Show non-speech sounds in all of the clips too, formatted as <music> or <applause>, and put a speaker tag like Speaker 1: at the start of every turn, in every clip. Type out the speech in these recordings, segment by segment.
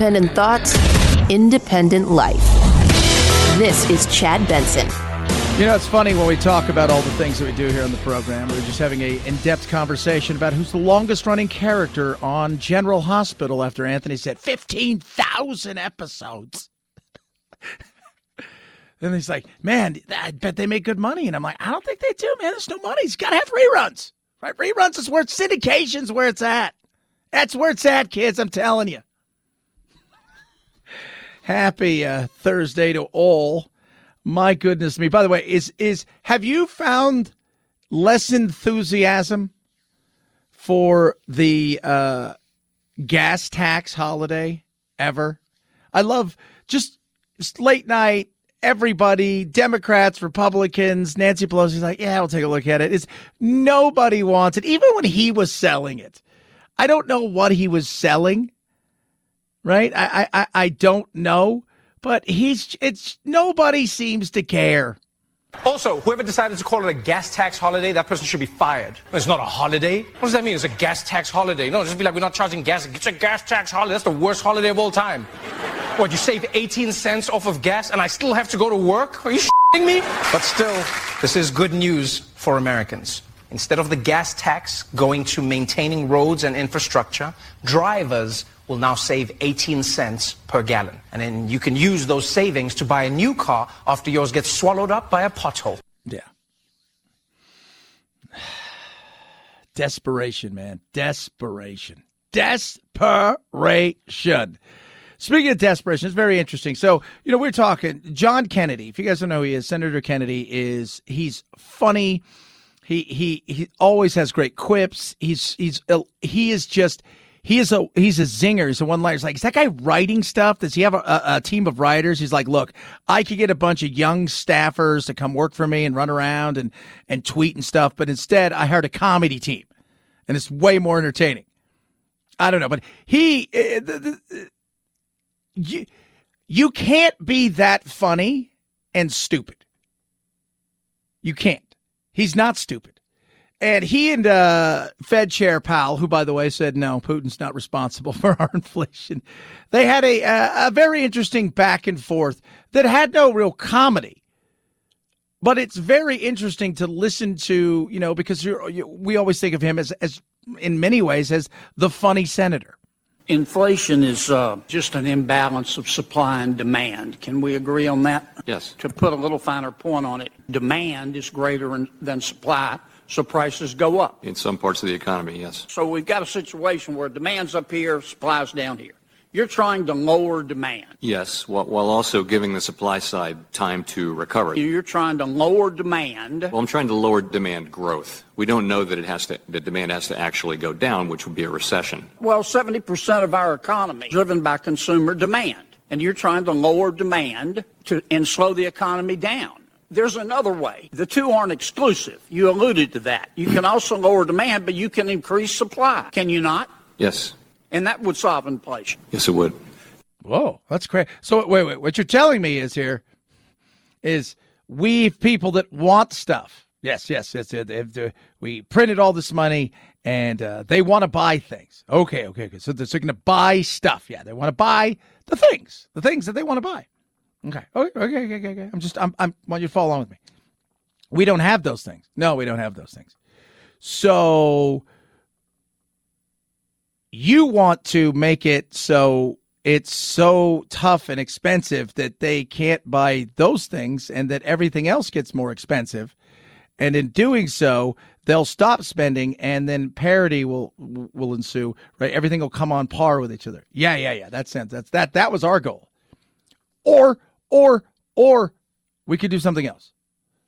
Speaker 1: Independent thoughts, independent life. This is Chad Benson.
Speaker 2: You know, it's funny when we talk about all the things that we do here on the program. We are just having a in-depth conversation about who's the longest-running character on General Hospital after Anthony said 15,000 episodes. <laughs> and he's like, man, I bet they make good money. And I'm like, I don't think they do, man. There's no money. He's got to have reruns. Right? Reruns is where syndication's where it's at. That's where it's at, kids. I'm telling you. Happy uh, Thursday to all. My goodness me. By the way, is is have you found less enthusiasm for the uh, gas tax holiday ever? I love just, just late night everybody, Democrats, Republicans, Nancy Pelosi's like, yeah, we'll take a look at it. It's nobody wants it, even when he was selling it. I don't know what he was selling, right? I I I don't know, but he's it's nobody seems to care.
Speaker 3: Also, whoever decided to call it a gas tax holiday, that person should be fired. It's not a holiday. What does that mean? It's a gas tax holiday. No, just be like, we're not charging gas. It's a gas tax holiday. That's the worst holiday of all time. What, you save 18 cents off of gas and I still have to go to work? Are you shitting me? But still, this is good news for Americans. Instead of the gas tax going to maintaining roads and infrastructure, drivers will now save 18 cents per gallon. And then you can use those savings to buy a new car after yours gets swallowed up by a pothole.
Speaker 2: Yeah. <sighs> Desperation, man. Desperation. Desperation. Speaking of desperation, it's very interesting. So, you know, we're talking John Kennedy. If you guys don't know who he is, Senator Kennedy is he's funny. He he he always has great quips. He's he's he is just he is a he's a zinger. He's a one liner. He's like, is that guy writing stuff? Does he have a, a, a, team of writers? He's like, look, I could get a bunch of young staffers to come work for me and run around and and tweet and stuff, but instead I hired a comedy team, and it's way more entertaining. I don't know, but he uh, the, the, you, you can't be that funny and stupid. You can't. He's not stupid. And he and uh, Fed Chair Powell, who, by the way, said no, Putin's not responsible <laughs> for our inflation, they had a, a, a very interesting back and forth that had no real comedy. But it's very interesting to listen to, you know, because you, we always think of him as, as, in many ways, as the funny senator.
Speaker 4: Inflation is uh, just an imbalance of supply and demand. Can we agree on that?
Speaker 5: Yes.
Speaker 4: To put a little finer point on it, demand is greater than supply, so prices go up.
Speaker 5: In some parts of the economy, yes.
Speaker 4: So we've got a situation where demand's up here, supply's down here. You're trying to lower demand.
Speaker 5: Yes, while also giving the supply side time to recover.
Speaker 4: You're trying to lower demand.
Speaker 5: Well, I'm trying to lower demand growth. We don't know that it has to, that demand has to actually go down, which would be a recession.
Speaker 4: Well, 70% of our economy is driven by consumer demand, and you're trying to lower demand to and slow the economy down. There's another way. The two aren't exclusive. You alluded to that. You can also lower demand, but you can increase supply. Can you not?
Speaker 5: Yes
Speaker 4: and that would solve inflation.
Speaker 5: Yes, it would.
Speaker 2: Whoa, that's great. So wait, wait. What you're telling me is here is we people that want stuff. Yes, yes, yes. We printed all this money and uh, they want to buy things. Okay, okay, okay. So they're, they're going to buy stuff. Yeah, they want to buy the things, the things that they want to buy. Okay, okay, okay, okay, okay. I'm just, I'm, I'm want you to follow along with me. We don't have those things. No, we don't have those things. So you want to make it so it's so tough and expensive that they can't buy those things and that everything else gets more expensive. And in doing so, they'll stop spending and then parity will will ensue, right? Everything will come on par with each other. Yeah, yeah, yeah. That's sense. That's that that was our goal. Or or or we could do something else.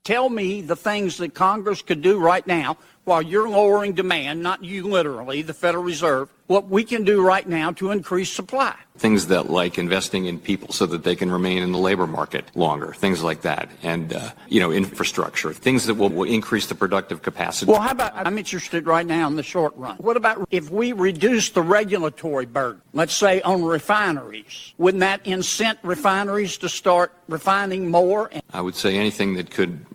Speaker 4: Tell me the things that Congress could do right now while you're lowering demand, not you literally, the Federal Reserve, what we can do right now to increase supply.
Speaker 5: Things that like investing in people so that they can remain in the labor market longer, things like that. And, uh, you know, infrastructure, things that will, will, increase the productive capacity.
Speaker 4: Well, how about, I'm interested right now in the short run. What about if we reduce the regulatory burden, let's say on refineries? Wouldn't that incent refineries to start refining more?
Speaker 5: And- I would say anything that could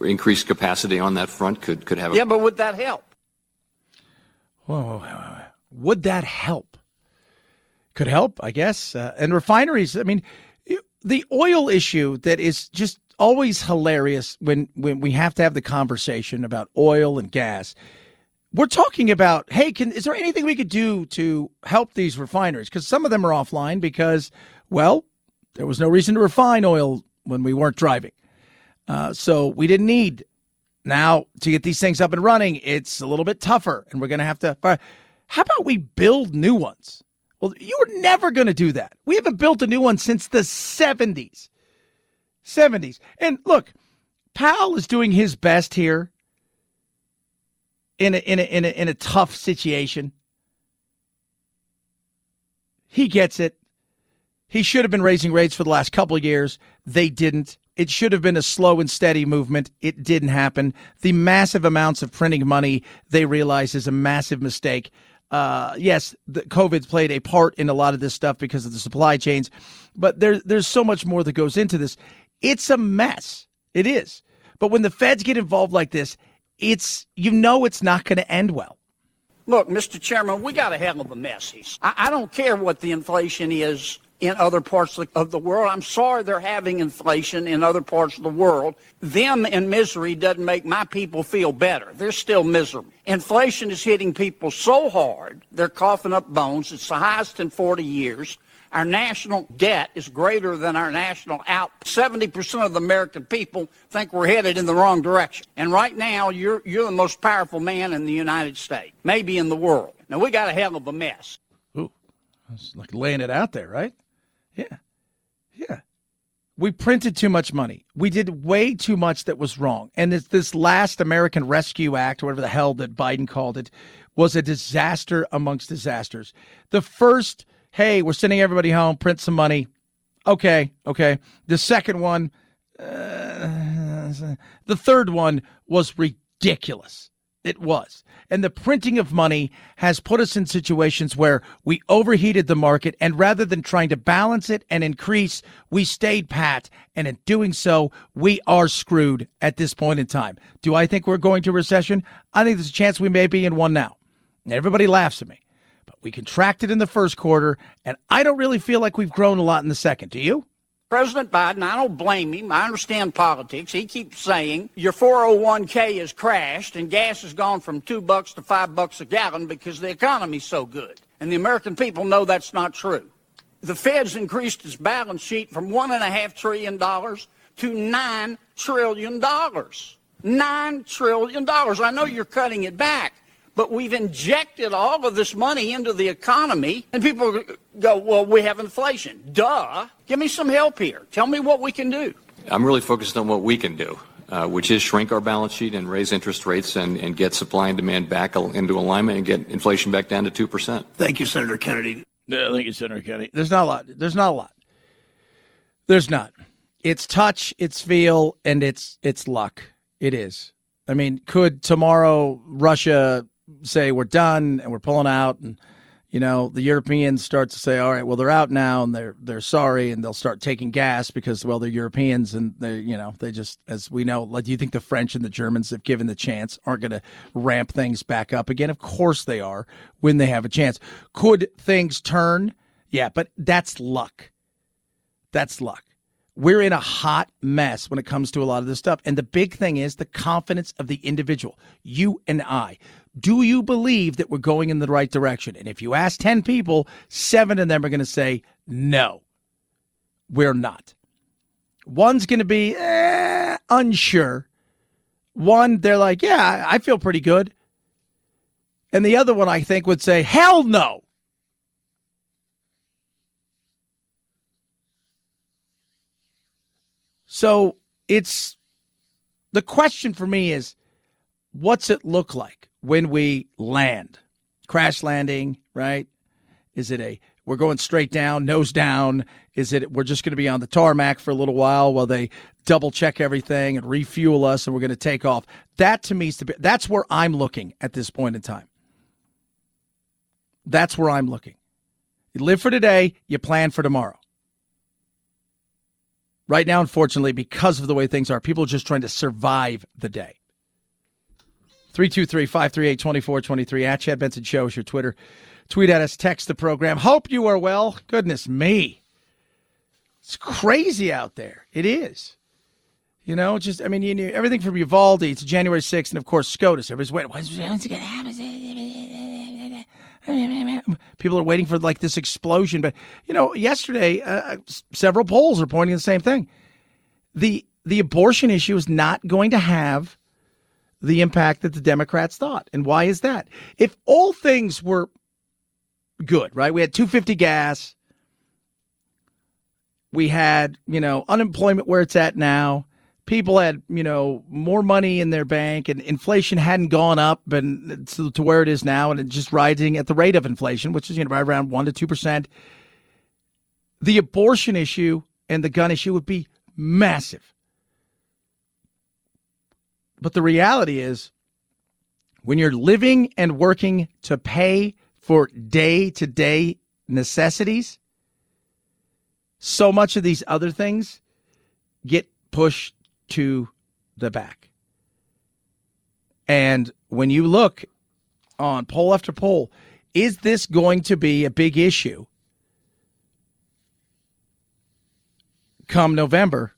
Speaker 5: increase capacity on that front could, could have
Speaker 4: a. Yeah, but would that help?
Speaker 2: Whoa, whoa, whoa, would that help? could help, I guess. Uh, and refineries, I mean, the oil issue that is just always hilarious when, when we have to have the conversation about oil and gas. We're talking about, hey, can is there anything we could do to help these refineries? Because some of them are offline because, well, there was no reason to refine oil when we weren't driving. Uh, so we didn't need. Now, to get these things up and running, it's a little bit tougher, and we're going to have to. How about we build new ones? Well, you were never going to do that. We haven't built a new one since the 70s. 70s. And look, Powell is doing his best here in a, in a, in a, in a tough situation. He gets it. He should have been raising rates for the last couple of years. They didn't. It should have been a slow and steady movement. It didn't happen. The massive amounts of printing money they realize is a massive mistake uh, yes, the COVID's played a part in a lot of this stuff because of the supply chains, but there, there's so much more that goes into this. It's a mess. It is. But when the feds get involved like this, it's you know it's not going to end well.
Speaker 4: Look, Mr. Chairman, we got a hell of a mess. I, I don't care what the inflation is in other parts of the world. I'm sorry they're having inflation in other parts of the world. Them in misery doesn't make my people feel better. They're still miserable. Inflation is hitting people so hard, they're coughing up bones. It's the highest in 40 years. Our national debt is greater than our national out. 70% of the American people think we're headed in the wrong direction. And right now, you're, you're the most powerful man in the United States, maybe in the world. Now, we got a hell of a mess.
Speaker 2: Ooh, that's like laying it out there, right? Yeah. Yeah. We printed too much money. We did way too much that was wrong. And this, this last American Rescue Act, whatever the hell that Biden called it, was a disaster amongst disasters. The first, hey, we're sending everybody home, print some money. Okay, okay. The second one, uh, the third one was ridiculous. It was. And the printing of money has put us in situations where we overheated the market, and rather than trying to balance it and increase, we stayed pat. And in doing so, we are screwed at this point in time. Do I think we're going to recession? I think there's a chance we may be in one now. everybody laughs at me. But we contracted in the first quarter, and I don't really feel like we've grown a lot in the second. Do you?
Speaker 4: President Biden, I don't blame him. I understand politics. He keeps saying your 401k has crashed and gas has gone from two bucks to five bucks a gallon because the economy's so good. And the American people know that's not true. The Fed's increased its balance sheet from one and a half trillion dollars to nine trillion dollars. Nine trillion dollars. I know you're cutting it back, but we've injected all of this money into the economy, and people go, well, we have inflation. Duh. Give me some help here. Tell me what we can do.
Speaker 5: I'm really focused on what we can do. Uh, which is shrink our balance sheet and raise interest rates and, and get supply and demand back into alignment and get inflation back down to 2%.
Speaker 6: Thank you, Senator Kennedy.
Speaker 2: Yeah, thank you, Senator Kennedy. There's not a lot. There's not a lot. There's not. It's touch, it's feel, and it's it's luck. It is. I mean, could tomorrow Russia say we're done and we're pulling out and you know the Europeans start to say all right well they're out now and they're they're sorry and they'll start taking gas because well they're Europeans and they you know they just as we know like do you think the French and the Germans if given the chance aren't going to ramp things back up again of course they are when they have a chance could things turn yeah but that's luck that's luck we're in a hot mess when it comes to a lot of this stuff. And the big thing is the confidence of the individual, you and I. Do you believe that we're going in the right direction? And if you ask 10 people, seven of them are going to say, no, we're not. One's going to be eh, unsure. One, they're like, yeah, I feel pretty good. And the other one, I think, would say, hell no. So it's the question for me is what's it look like when we land? Crash landing, right? Is it a we're going straight down, nose down? Is it we're just going to be on the tarmac for a little while while they double check everything and refuel us and we're going to take off? That to me is the, that's where I'm looking at this point in time. That's where I'm looking. You live for today, you plan for tomorrow. Right now, unfortunately, because of the way things are, people are just trying to survive the day. 323 538 2423 at Chad Benson Show is your Twitter. Tweet at us, text the program. Hope you are well. Goodness me. It's crazy out there. It is. You know, just, I mean, you know, everything from Uvalde to January 6th, and of course, SCOTUS. Everybody's waiting. When's, when's it going to happen? People are waiting for like this explosion. But, you know, yesterday, uh, several polls are pointing the same thing. The, the abortion issue is not going to have the impact that the Democrats thought. And why is that? If all things were good, right? We had 250 gas. We had, you know, unemployment where it's at now. People had, you know, more money in their bank and inflation hadn't gone up and to, to where it is now and it's just rising at the rate of inflation, which is, you know, right around 1 to 2%. The abortion issue and the gun issue would be massive. But the reality is, when you're living and working to pay for day to day necessities, so much of these other things get pushed to the back. And when you look on poll after poll, is this going to be a big issue come November?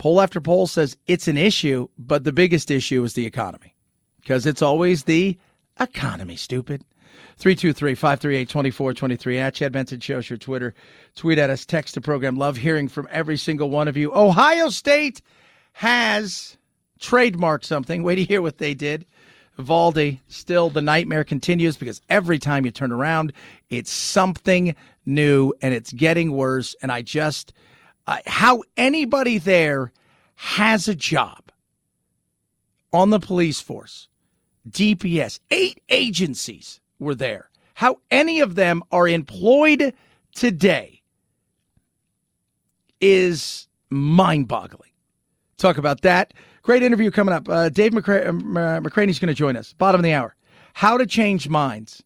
Speaker 2: Poll after poll says it's an issue, but the biggest issue is the economy because it's always the economy, stupid. 323 538 2423 at Chad Benson Show's your Twitter. Tweet at us, text the program. Love hearing from every single one of you. Ohio State has trademarked something. Wait to hear what they did. Valdi, still the nightmare continues because every time you turn around, it's something new and it's getting worse. And I just uh, how anybody there has a job on the police force, DPS, eight agencies were there. How any of them are employed today is mind boggling. Talk about that. Great interview coming up. Uh, Dave McCra- uh, McRaney's going to join us. Bottom of the hour. How to change minds.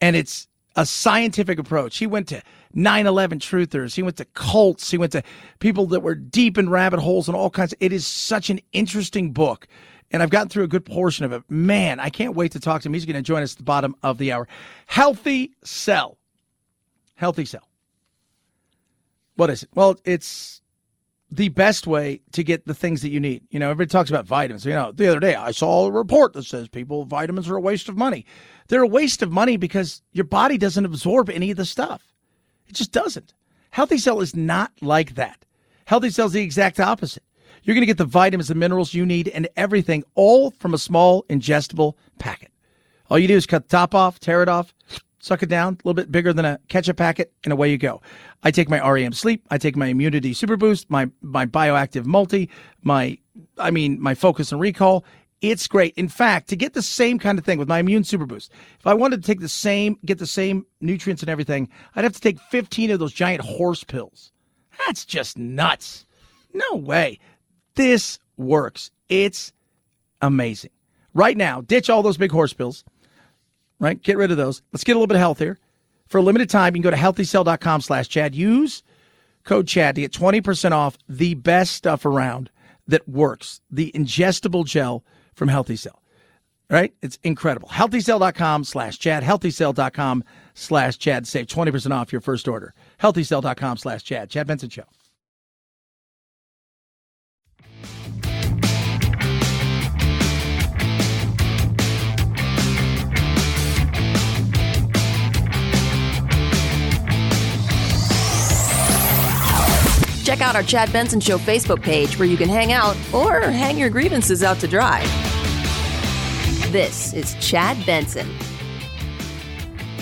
Speaker 2: And it's a scientific approach. He went to 9 11 truthers. He went to cults. He went to people that were deep in rabbit holes and all kinds. It is such an interesting book. And I've gotten through a good portion of it. Man, I can't wait to talk to him. He's going to join us at the bottom of the hour. Healthy Cell. Healthy Cell. What is it? Well, it's the best way to get the things that you need. You know, everybody talks about vitamins. You know, the other day I saw a report that says people vitamins are a waste of money. They're a waste of money because your body doesn't absorb any of the stuff. It just doesn't. Healthy Cell is not like that. Healthy Cell is the exact opposite. You're going to get the vitamins and minerals you need and everything all from a small ingestible packet. All you do is cut the top off, tear it off, suck it down, a little bit bigger than a ketchup packet, and away you go. I take my REM sleep, I take my immunity super boost, my my bioactive multi, my I mean my focus and recall. It's great. In fact, to get the same kind of thing with my immune super boost, if I wanted to take the same, get the same nutrients and everything, I'd have to take 15 of those giant horse pills. That's just nuts. No way. This works. It's amazing. Right now, ditch all those big horse pills, right? Get rid of those. Let's get a little bit healthier. For a limited time, you can go to healthycell.com slash Chad. Use code Chad to get 20% off the best stuff around that works. The ingestible gel from Healthy Cell. Right? It's incredible. HealthyCell.com slash Chad. HealthyCell.com slash Chad. Save 20% off your first order. HealthyCell.com slash Chad. Chad Benson Show.
Speaker 1: Check out our Chad Benson Show Facebook page where you can hang out or hang your grievances out to dry. This is Chad Benson.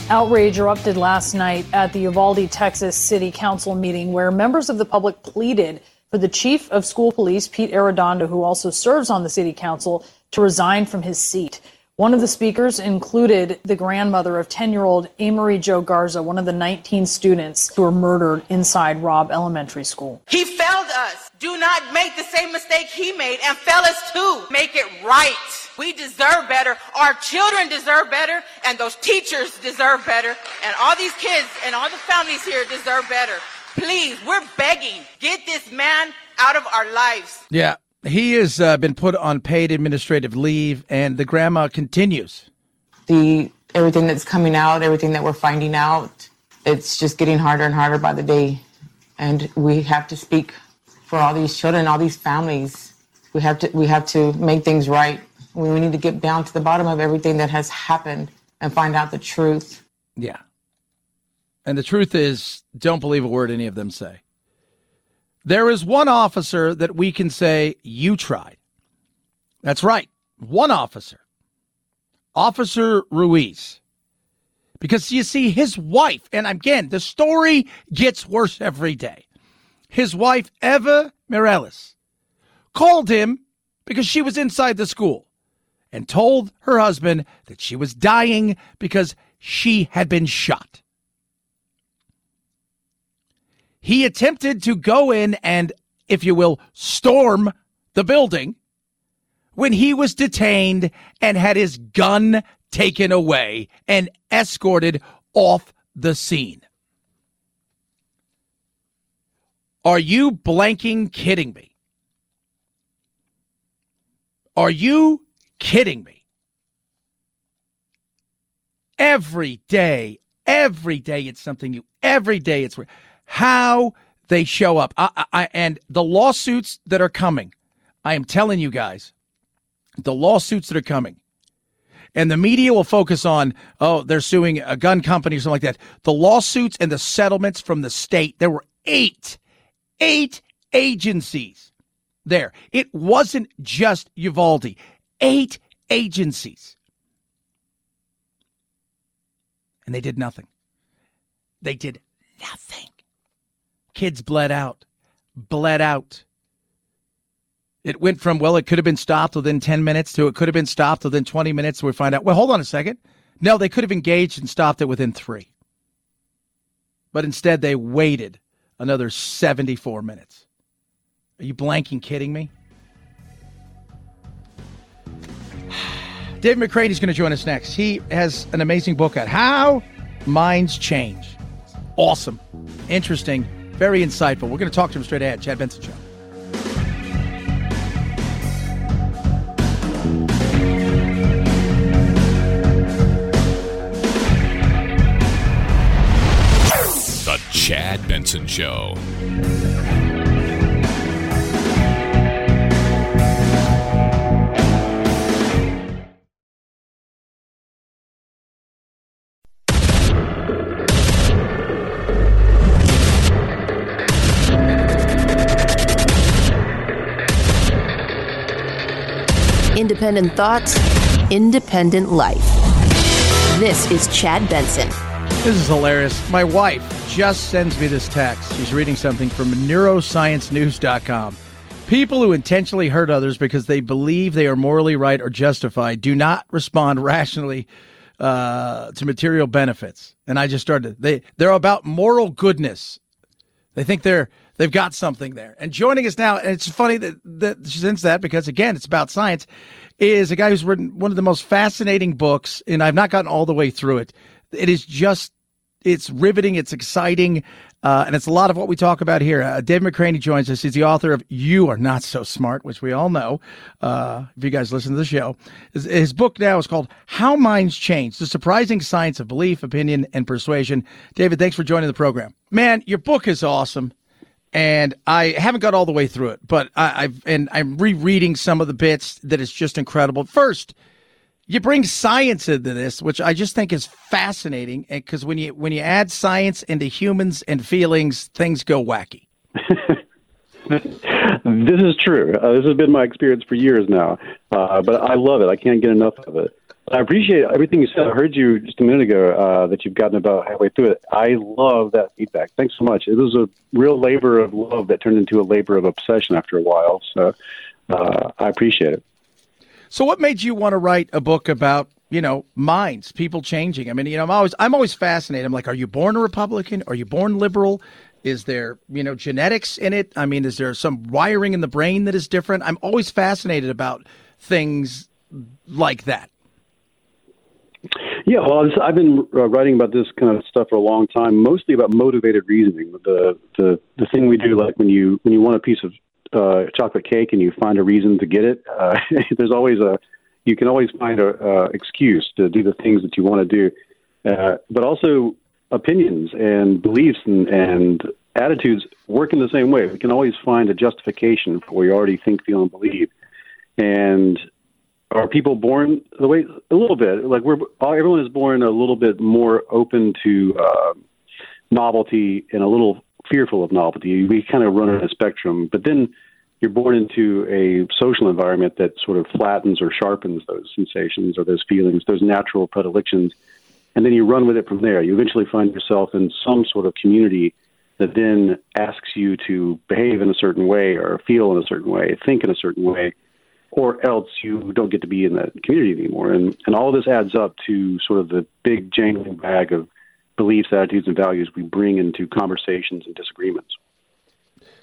Speaker 6: Outrage erupted last night at the Uvalde, Texas City Council meeting where members of the public pleaded for the chief of school police, Pete Arredondo, who also serves on the city council, to resign from his seat. One of the speakers included the grandmother of 10 year old Amerie Jo Garza, one of the 19 students who were murdered inside Robb Elementary School.
Speaker 7: He failed us. Do not make the same mistake he made and fail us too. Make it right. We deserve better. Our children deserve better, and those teachers deserve better, and all these kids and all the families here deserve better. Please, we're begging. Get this man out of our lives.
Speaker 2: Yeah, he has uh, been put on paid administrative leave, and the grandma continues.
Speaker 8: The everything that's coming out, everything that we're finding out, it's just getting harder and harder by the day. And we have to speak for all these children, all these families. We have to we have to make things right. We need to get down to the bottom of everything that has happened and find out the truth.
Speaker 2: Yeah. And the truth is, don't believe a word any of them say. There is one officer that we can say, you tried. That's right. One officer. Officer Ruiz. Because you see, his wife, and again, the story gets worse every day. His wife, Eva Mireles, called him because she was inside the school and told her husband that she was dying because she had been shot. He attempted to go in and, if you will, storm the building when he was detained and had his gun taken away and escorted off the scene. Are you blanking kidding me? Are you kidding me? Every day, every day it's something new. Every day it's how they show up. I, I, and the lawsuits that are coming, I am telling you guys, the lawsuits that are coming, and the media will focus on, oh, they're suing a gun company or something like that. The lawsuits and the settlements from the state, there were eight, eight agencies there. It wasn't just Uvalde, eight agencies. And they did nothing. They did nothing. Kids bled out, bled out. It went from, well, it could have been stopped within 10 minutes to it could have been stopped within 20 minutes. We find out, well, hold on a second. No, they could have engaged and stopped it within three. But instead, they waited another 74 minutes. Are you blanking kidding me? <sighs> McRaney is going to join us next. He has an amazing book out, How Minds Change. Awesome, interesting, very insightful. We're going to talk to him straight ahead. Chad Benson Show.
Speaker 9: The Chad Benson Show.
Speaker 1: Independent thoughts, independent life. This is Chad Benson.
Speaker 2: This is hilarious. My wife just sends me this text. She's reading something from neurosciencenews.com. People who intentionally hurt others because they believe they are morally right or justified do not respond rationally uh, to material benefits. And I just started. They they're about moral goodness. They think they're they've got something there. And joining us now, and it's funny that that sends that because again, it's about science. Is a guy who's written one of the most fascinating books, and I've not gotten all the way through it. It is just it's riveting, it's exciting, uh, and it's a lot of what we talk about here. Uh, Dave McRaney joins us. He's the author of "You Are Not So Smart," which we all know uh, if you guys listen to the show. His, his, book now is called "How Minds Change: The Surprising Science of Belief, Opinion, and Persuasion." David, thanks for joining the program. Man, your book is awesome and I haven't got all the way through it, but I, have and I'm rereading some of the bits that is just incredible. First, you bring science into this, which I just think is fascinating, because when you when you add science into humans and feelings, things go wacky. <laughs>
Speaker 10: this is true. Uh, this has been my experience for years now, uh, but I love it. I can't get enough of it. I appreciate everything you said. I heard you just a minute ago uh, that you've gotten about halfway through it. I love that feedback. Thanks so much. It was a real labor of love that turned into a labor of obsession after a while. So uh, I appreciate it.
Speaker 2: So, what made you want to write a book about you know minds, people changing? I mean, you know, I'm always I'm always fascinated. I'm like, are you born a Republican? Are you born liberal? Is there, you know, genetics in it? I mean, is there some wiring in the brain that is different? I'm always fascinated about things like that.
Speaker 10: Yeah, well, I've been uh, writing about this kind of stuff for a long time, mostly about motivated reasoning. The the the thing we do, like when you when you want a piece of uh, chocolate cake and you find a reason to get it, uh, <laughs> there's always a
Speaker 11: you can always find a uh, excuse to do the things that you want to do. Uh, but also opinions and beliefs and, and attitudes work in the same way. We can always find a justification for what we already think, feel, and believe. And are people born the way a little bit like we're everyone is born a little bit more open to uh, novelty and a little fearful of novelty. We kind of run on a spectrum, but then you're born into a social environment that sort of flattens or sharpens those sensations or those feelings, those natural predilections, and then you run with it from there. You eventually find yourself in some sort of community that then asks you to behave in a certain way or feel in a certain way, think in a certain way or else you don't get to be in that community anymore. And and all this adds up to sort of the big jangling bag of beliefs, attitudes, and values we bring into conversations and disagreements.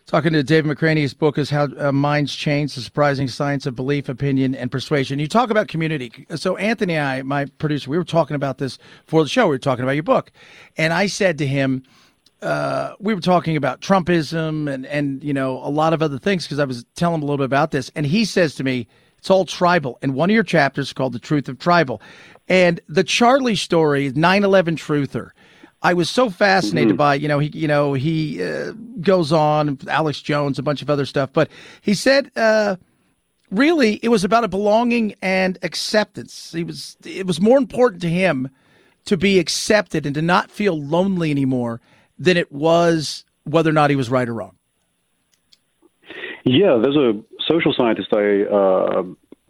Speaker 2: Talking to Dave McRaney, his book is How uh, Minds Change, The Surprising Science of Belief, Opinion, and Persuasion. You talk about community. So, Anthony and I, my producer, we were talking about this for the show. We were talking about your book. And I said to him, uh, we were talking about Trumpism and and you know a lot of other things because I was telling him a little bit about this, and he says to me, "It's all tribal." And one of your chapters is called "The Truth of Tribal," and the Charlie story, 9/11 truther. I was so fascinated mm-hmm. by you know he you know he uh, goes on Alex Jones a bunch of other stuff, but he said. Uh, really, it was about a belonging and acceptance. He was it was more important to him to be accepted and to not feel lonely anymore than it was whether or not he was right or wrong.
Speaker 11: Yeah, there's a social scientist I uh,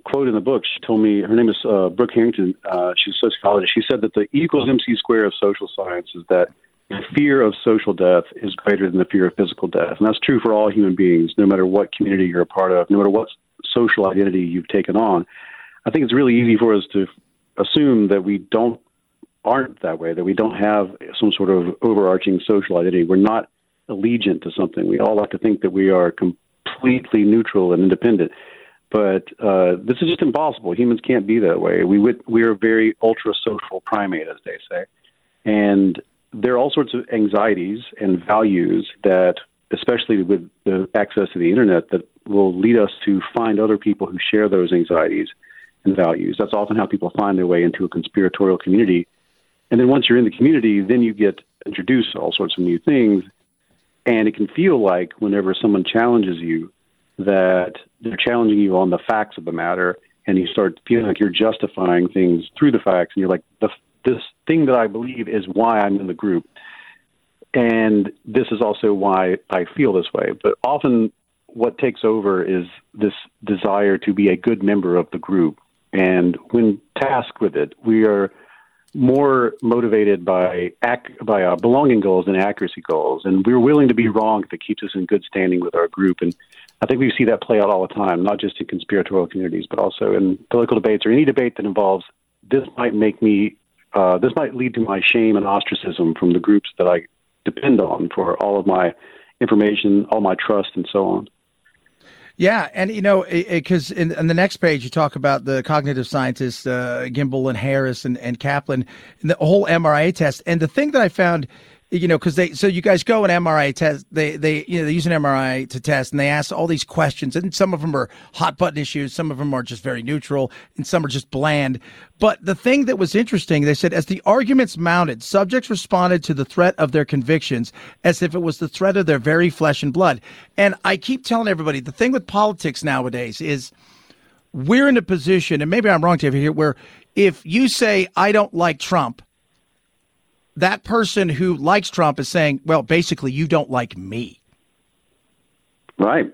Speaker 11: quote in the book. She told me her name is uh, Brooke Harrington. Uh, she's a sociologist. She said that the E equals MC square of social science is that the fear of social death is greater than the fear of physical death, and that's true for all human beings, no matter what community you're a part of, no matter what social identity you've taken on. I think it's really easy for us to assume that we don't aren't that way, that we don't have some sort of overarching social identity. We're not allegiant to something. We all like to think that we are completely neutral and independent. But uh, this is just impossible. Humans can't be that way. We would, we are a very ultra social primate, as they say. And there are all sorts of anxieties and values that, especially with the access to the internet, that will lead us to find other people who share those anxieties and values. That's often how people find their way into a conspiratorial community and then once you're in the community, then you get introduced to all sorts of new things. And it can feel like whenever someone challenges you, that they're challenging you on the facts of the matter, and you start feeling like you're justifying things through the facts, and you're like, this thing that I believe is why I'm in the group. And this is also why I feel this way. But often what takes over is this desire to be a good member of the group. And when tasked with it, we are more motivated by ac- by uh, belonging goals than accuracy goals, and we're willing to be wrong if it keeps us in good standing with our group. And I think we see that play out all the time, not just in conspiratorial communities, but also in political debates or any debate that involves this might make me, uh, this might lead to my shame and ostracism from the groups that I depend on for all of my information, all my trust, and so on.
Speaker 2: Yeah, and you know, because in, in, the next page you talk about the cognitive scientists, uh, Gimbel and Harris and, and Kaplan, and the whole MRI test. And the thing that I found you know, because they so you guys go an MRI test. They they you know they use an MRI to test, and they ask all these questions, and some of them are hot button issues, some of them are just very neutral, and some are just bland. But the thing that was interesting, they said, as the arguments mounted, subjects responded to the threat of their convictions as if it was the threat of their very flesh and blood. And I keep telling everybody, the thing with politics nowadays is we're in a position, and maybe I'm wrong, David, here, where if you say I don't like Trump that person who likes Trump is saying, well, basically, you don't like me.
Speaker 11: Right.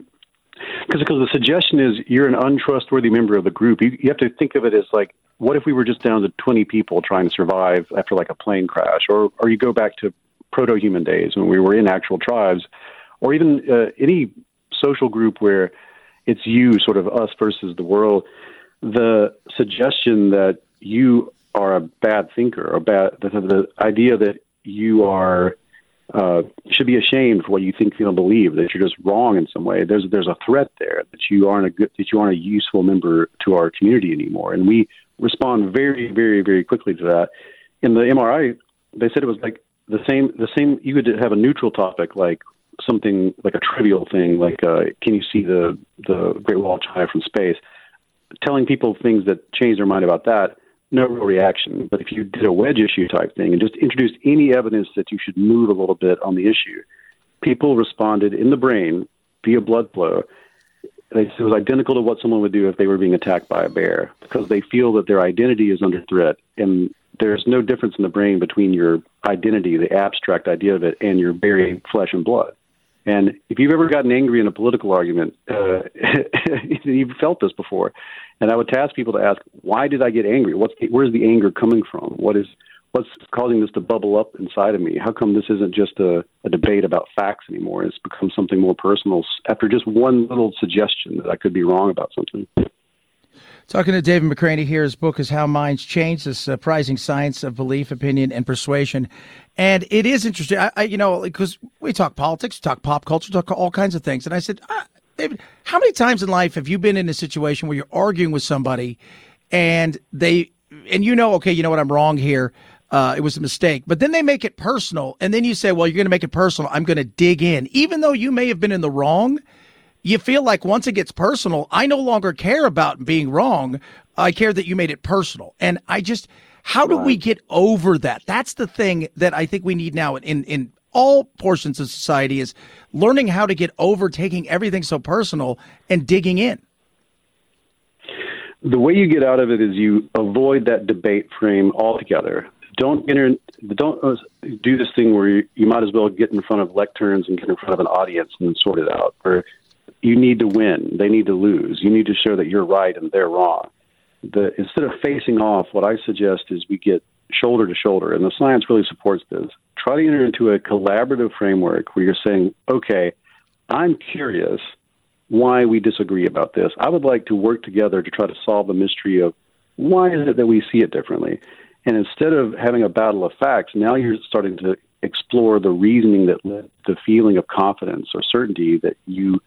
Speaker 11: Because the suggestion is you're an untrustworthy member of the group. You, you have to think of it as like, what if we were just down to 20 people trying to survive after like a plane crash? Or, or you go back to proto human days when we were in actual tribes, or even uh, any social group where it's you, sort of us versus the world. The suggestion that you are a bad thinker or bad the, the idea that you are uh, should be ashamed for what you think, feel, and believe. That you're just wrong in some way. There's there's a threat there that you aren't a good that you aren't a useful member to our community anymore. And we respond very very very quickly to that. In the MRI, they said it was like the same the same. You could have a neutral topic like something like a trivial thing like uh, can you see the the Great Wall of China from space telling people things that change their mind about that, no real reaction. But if you did a wedge issue type thing and just introduced any evidence that you should move a little bit on the issue, people responded in the brain via blood flow. It was identical to what someone would do if they were being attacked by a bear because they feel that their identity is under threat. And there's no difference in the brain between your identity, the abstract idea of it, and your very flesh and blood. And if you've ever gotten angry in a political argument, uh, <laughs> you've felt this before. And I would task people to ask, why did I get angry? What's the, where's the anger coming from? What is what's causing this to bubble up inside of me? How come this isn't just a, a debate about facts anymore? It's become something more personal after just one little suggestion that I could be wrong about something.
Speaker 2: Talking to David McRaney here. His book is How Minds Change, the surprising science of belief, opinion, and persuasion. And it is interesting. I, I you know, because we talk politics, talk pop culture, talk all kinds of things. And I said, ah, David, how many times in life have you been in a situation where you're arguing with somebody and they, and you know, okay, you know what, I'm wrong here. Uh, it was a mistake. But then they make it personal. And then you say, well, you're going to make it personal. I'm going to dig in. Even though you may have been in the wrong, you feel like once it gets personal, I no longer care about being wrong. I care that you made it personal. And I just, how do we get over that? That's the thing that I think we need now in, in all portions of society is learning how to get over taking everything so personal and digging in.
Speaker 11: The way you get out of it is you avoid that debate frame altogether. Don't enter, don't uh, do this thing where you, you might as well get in front of lecterns and get in front of an audience and sort it out. Or you need to win. They need to lose. You need to show that you're right and they're wrong. The, instead of facing off, what I suggest is we get shoulder to shoulder, and the science really supports this. Try to enter into a collaborative framework where you're saying, okay, I'm curious why we disagree about this. I would like to work together to try to solve the mystery of why is it that we see it differently. And instead of having a battle of facts, now you're starting to explore the reasoning that led the feeling of confidence or certainty that you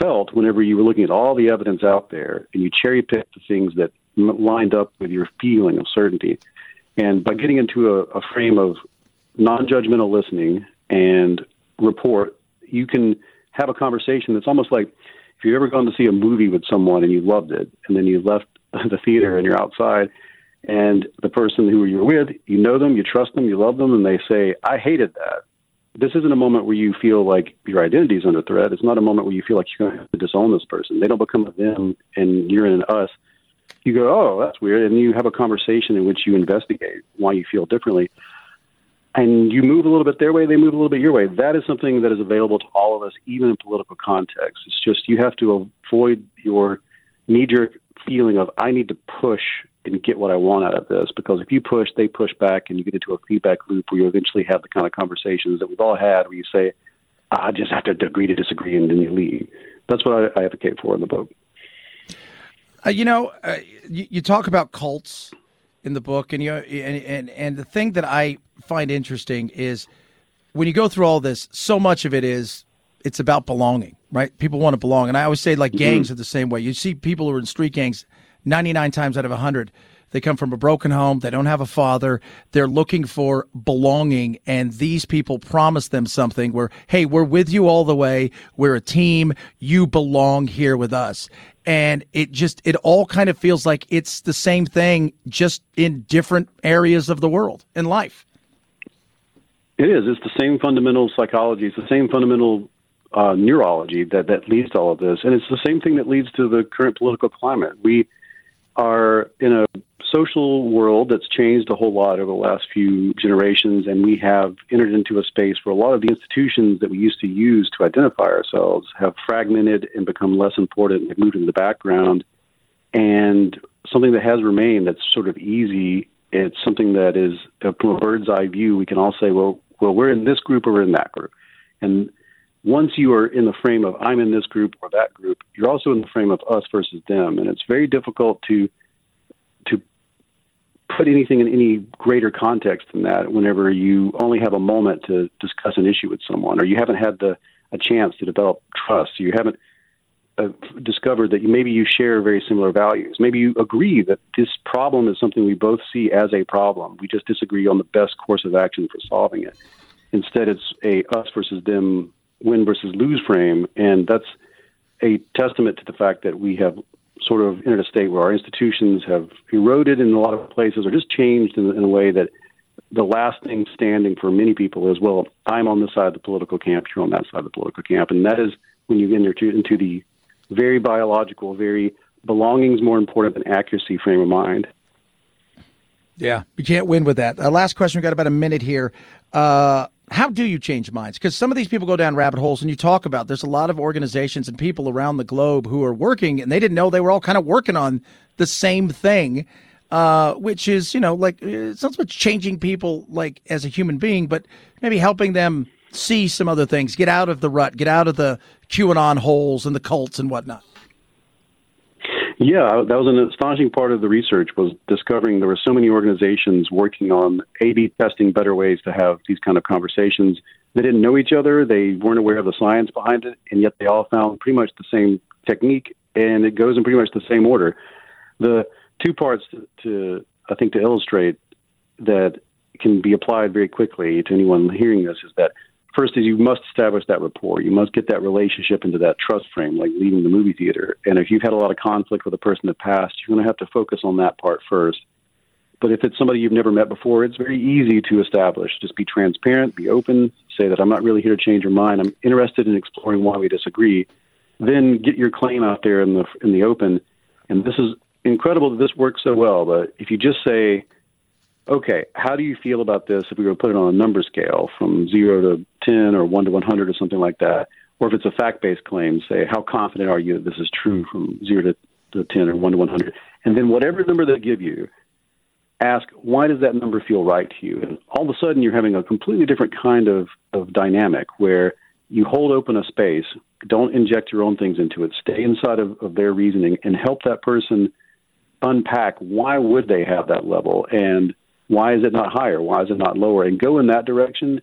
Speaker 11: felt whenever you were looking at all the evidence out there and you cherry picked the things that lined up with your feeling of certainty. And by getting into a, a frame of non judgmental listening and report, you can have a conversation that's almost like if you've ever gone to see a movie with someone and you loved it, and then you left <laughs> the theater and you're outside, and the person who you're with, you know them, you trust them, you love them, and they say, I hated that this isn't a moment where you feel like your identity is under threat. It's not a moment where you feel like you're going to have to disown this person. They don't become a them and you're in an us. You go, oh, that's weird. And you have a conversation in which you investigate why you feel differently. And you move a little bit their way, they move a little bit your way. That is something that is available to all of us, even in political context. It's just you have to avoid your knee jerk feeling of, I need to push and get what I want out of this. Because if you push, they push back, and you get into a feedback loop where you eventually have the kind of conversations that we've all had, where you say, "I just have to agree to disagree," and then you leave. That's what I, I advocate for in the book.
Speaker 2: Uh, you know, uh, you, you, talk about cults in the book, and you and, and and the thing that I find interesting is when you go through all this, so much of it is it's about belonging, right? People want to belong, and I always say like mm-hmm. gangs are the same way. You see people who are in street gangs 99 times out of 100, they come from a broken home. They don't have a father. They're looking for belonging. And these people promise them something where, hey, we're with you all the way. We're a team. You belong here with us. And it just, it all kind of feels like it's the same thing, just in different areas of the world in life.
Speaker 11: It is. It's the same fundamental psychology. It's the same fundamental uh, neurology that, that leads to all of this. And it's the same thing that leads to the current political climate. We, are in a social world that's changed a whole lot over the last few generations, and we have entered into a space where a lot of the institutions that we used to use to identify ourselves have fragmented and become less important and moved into the background. And something that has remained that's sort of easy, it's something that is from a bird's eye view, we can all say, well, well, we're in this group or we're in that group. And once you are in the frame of I'm in this group or that group, you're also in the frame of us versus them, and it's very difficult to to put anything in any greater context than that. Whenever you only have a moment to discuss an issue with someone, or you haven't had the a chance to develop trust, you haven't uh, discovered that maybe you share very similar values. Maybe you agree that this problem is something we both see as a problem. We just disagree on the best course of action for solving it. Instead, it's a us versus them win versus lose frame, and that's a testament to the fact that we have sort of entered a state where our institutions have eroded in a lot of places or just changed in, in a way that the last thing standing for many people is, well, I'm on this side of the political camp, you're on that side of the political camp. And that is when you get into, the very biological, very belonging is more important than accuracy frame of mind.
Speaker 2: Yeah, you can't win with that. Uh, last question. We've got about a minute here. Uh, how do you change minds? Because some of these people go down rabbit holes, and you talk about there's a lot of organizations and people around the globe who are working, and they didn't know they were all kind of working on the same thing, uh, which is you know like it's not so much changing people like as a human being, but maybe helping them see some other things, get out of the rut, get out of the QAnon holes and the cults and whatnot.
Speaker 11: Yeah, that was an astonishing part of the research was discovering there were so many organizations working on A/B testing better ways to have these kind of conversations. They didn't know each other, they weren't aware of the science behind it, and yet they all found pretty much the same technique, and it goes in pretty much the same order. The two parts to, to I think to illustrate that can be applied very quickly to anyone hearing this is that first is you must establish that rapport. You must get that relationship into that trust frame, like leaving the movie theater. And if you've had a lot of conflict with a person in the past, you're going to have to focus on that part first. But if it's somebody you've never met before, it's very easy to establish. Just be transparent, be open, say that I'm not really here to change your mind. I'm interested in exploring why we disagree. Then get your claim out there in the in the open. And this is incredible that this works so well. But if you just say, okay, how do you feel about this if we were to put it on a number scale from zero to 10 or one to 100 or something like that? Or if it's a fact based claim, say, how confident are you that this is true from zero to, to 10 or one to 100? And then whatever number they give you, ask, why does that number feel right to you? And all of a sudden, you're having a completely different kind of, of dynamic where you hold open a space, don't inject your own things into it, stay inside of, of their reasoning, and help that person unpack why would they have that level and why is it not higher? Why is it not lower? And go in that direction.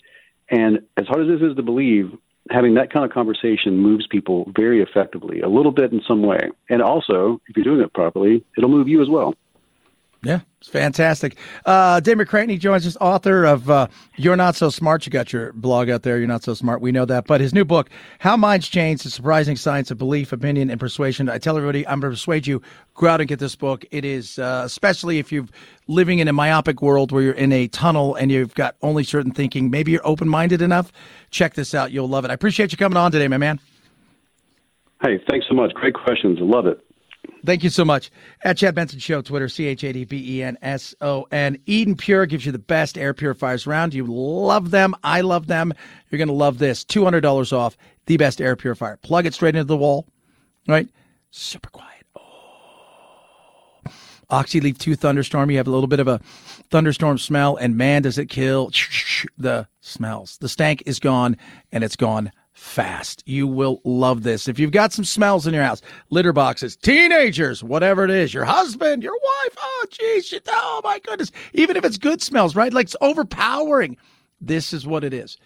Speaker 11: And as hard as this is to believe, having that kind of conversation moves people very effectively, a little bit in some way. And also, if you're doing it properly, it'll move you as well.
Speaker 2: Yeah, it's fantastic. Uh, Dave McRaney joins us, author of uh, You're Not So Smart. You got your blog out there, You're Not So Smart. We know that. But his new book, How Minds Change, The Surprising Science of Belief, Opinion, and Persuasion. I tell everybody, I'm going to persuade you, go out and get this book. It is, uh, especially if you're living in a myopic world where you're in a tunnel and you've got only certain thinking, maybe you're open minded enough. Check this out. You'll love it. I appreciate you coming on today, my man.
Speaker 11: Hey, thanks so much. Great questions. Love it.
Speaker 2: Thank you so much. At Chad Benson Show, Twitter, C H A D B E N S O N. Eden Pure gives you the best air purifiers around. You love them. I love them. You're going to love this. $200 off the best air purifier. Plug it straight into the wall, right? Super quiet. Oh. Oxy-Leaf 2 Thunderstorm. You have a little bit of a thunderstorm smell, and man, does it kill the smells. The stank is gone, and it's gone fast. You will love this. If you've got some smells in your house, litter boxes, teenagers, whatever it is, your husband, your wife, oh, geez, oh my goodness. Even if it's good smells, right? Like it's overpowering. This is what it is.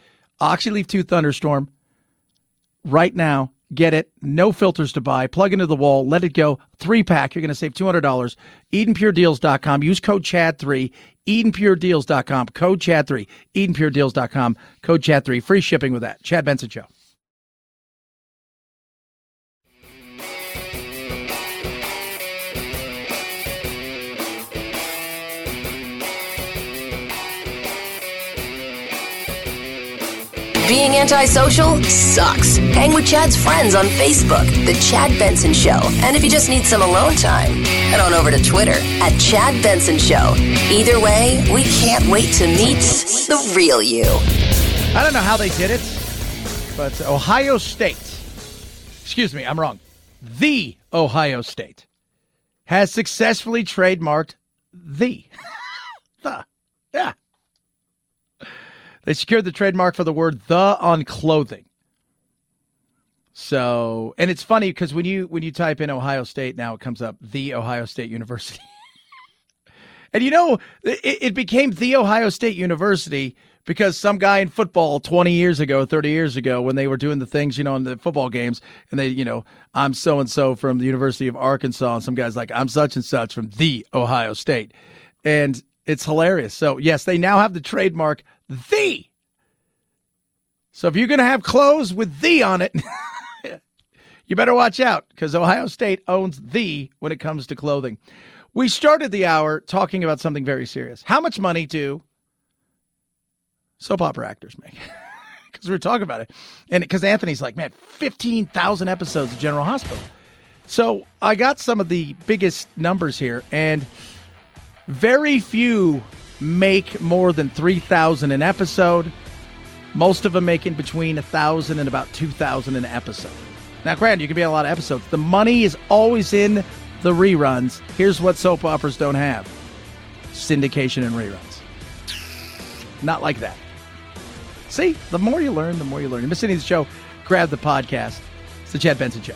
Speaker 2: Oxy-Leaf 2 Thunderstorm. Right now, get it. No filters to buy. Plug into the wall. Let it go. Three pack. You're going to save $200. EdenPureDeals.com. Use code CHAD3. EdenPureDeals.com. Code CHAD3. EdenPureDeals.com. Code CHAD3. Free shipping with that. Chad Benson Show.
Speaker 1: Being antisocial sucks. Hang with Chad's friends on Facebook, The Chad Benson Show. And if you just need some alone time, head on over to Twitter at Chad Benson Show. Either way, we can't wait to meet the real you.
Speaker 2: I don't know how they did it, but Ohio State, excuse me, I'm wrong. The Ohio State has successfully trademarked the. <laughs> the. Yeah. They secured the trademark for the word the on clothing. So, and it's funny because when you when you type in Ohio State now, it comes up the Ohio State University. <laughs> and you know, it, it became the Ohio State University because some guy in football 20 years ago, 30 years ago, when they were doing the things, you know, in the football games, and they, you know, I'm so and so from the University of Arkansas, and some guy's like, I'm such and such from the Ohio State. And it's hilarious. So, yes, they now have the trademark the. So if you're going to have clothes with the on it, <laughs> you better watch out because Ohio State owns the when it comes to clothing. We started the hour talking about something very serious. How much money do soap opera actors make? <laughs> Because we were talking about it. And because Anthony's like, man, 15,000 episodes of General Hospital. So I got some of the biggest numbers here, and very few make more than 3,000 an episode. Most of them making between 1,000 and about 2,000 an episode. Now, granted, you can be on a lot of episodes. The money is always in the reruns. Here's what soap operas don't have syndication and reruns. Not like that. See, the more you learn, the more you learn. You miss any of the show, grab the podcast. It's the Chad Benson Show.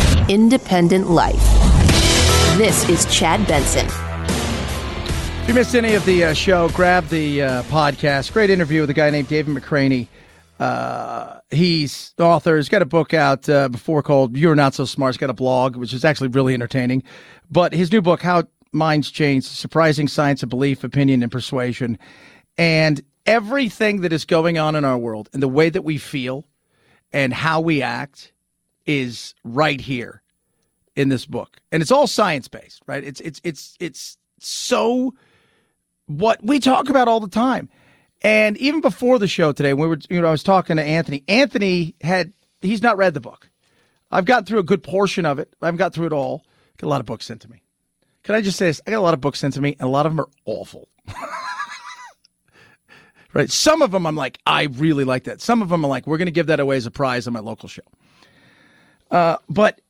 Speaker 1: independent life. This is Chad Benson.
Speaker 2: If you missed any of the uh, show, grab the uh, podcast. Great interview with a guy named David McRaney. Uh, he's the author. He's got a book out uh, before called "You're Not So Smart." He's got a blog, which is actually really entertaining. But his new book, "How Minds Change: Surprising Science of Belief, Opinion, and Persuasion," and everything that is going on in our world and the way that we feel and how we act is right here in this book. And it's all science based, right? It's it's it's it's so what we talk about all the time. And even before the show today, we were you know, I was talking to Anthony. Anthony had he's not read the book. I've gotten through a good portion of it. I haven't got through it all. Got a lot of books sent to me. Can I just say this? I got a lot of books sent to me, and a lot of them are awful. <laughs> right? Some of them I'm like, I really like that. Some of them I'm like, we're going to give that away as a prize on my local show. Uh, but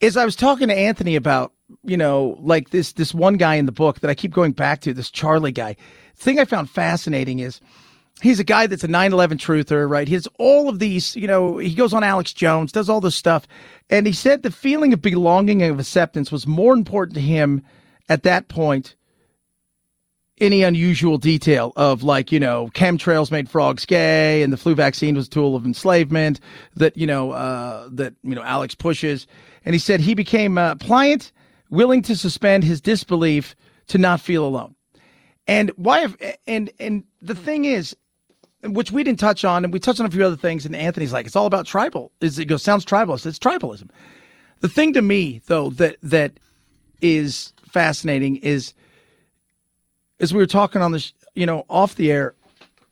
Speaker 2: as I was talking to Anthony about, you know, like this this one guy in the book that I keep going back to, this Charlie guy. The thing I found fascinating is he's a guy that's a 9/11 truther, right? He has all of these, you know, he goes on Alex Jones, does all this stuff, and he said the feeling of belonging and of acceptance was more important to him at that point any unusual detail of like you know chemtrails made frogs gay and the flu vaccine was a tool of enslavement that you know uh, that you know Alex pushes. And he said he became uh, pliant willing to suspend his disbelief to not feel alone. And why have, and and the thing is which we didn't touch on and we touched on a few other things and Anthony's like it's all about tribal is it goes sounds tribalist it's tribalism. The thing to me though that that is fascinating is as we were talking on this, you know, off the air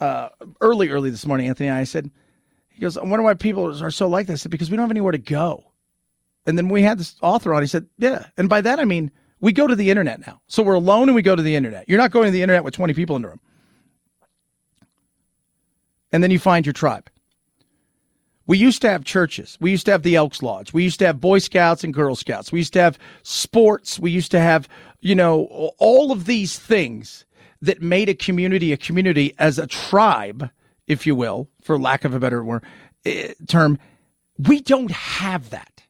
Speaker 2: uh, early, early this morning, Anthony and I said, he goes, I wonder why people are so like this. Because we don't have anywhere to go. And then we had this author on. He said, yeah. And by that, I mean, we go to the internet now. So we're alone and we go to the internet. You're not going to the internet with 20 people in the room. And then you find your tribe. We used to have churches. We used to have the Elks Lodge. We used to have Boy Scouts and Girl Scouts. We used to have sports. We used to have, you know, all of these things that made a community a community as a tribe, if you will, for lack of a better word, eh, term. We don't have that.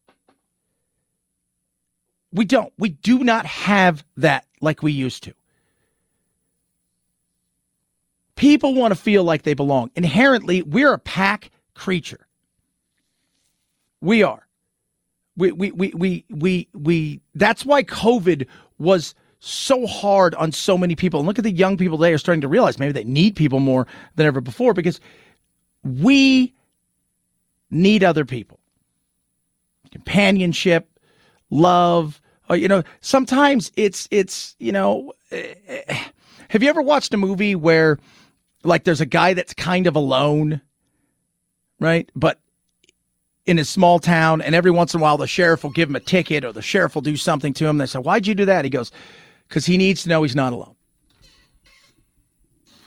Speaker 2: We don't. We do not have that like we used to. People want to feel like they belong. Inherently, we're a pack creature. We are. We, we, we, we, we, we, that's why COVID was so hard on so many people. And look at the young people today are starting to realize maybe they need people more than ever before because we need other people. Companionship, love, or, uh, you know, sometimes it's, it's, you know, eh, have you ever watched a movie where like there's a guy that's kind of alone, right? But in his small town, and every once in a while the sheriff will give him a ticket or the sheriff will do something to him. They say, Why'd you do that? He goes, Because he needs to know he's not alone.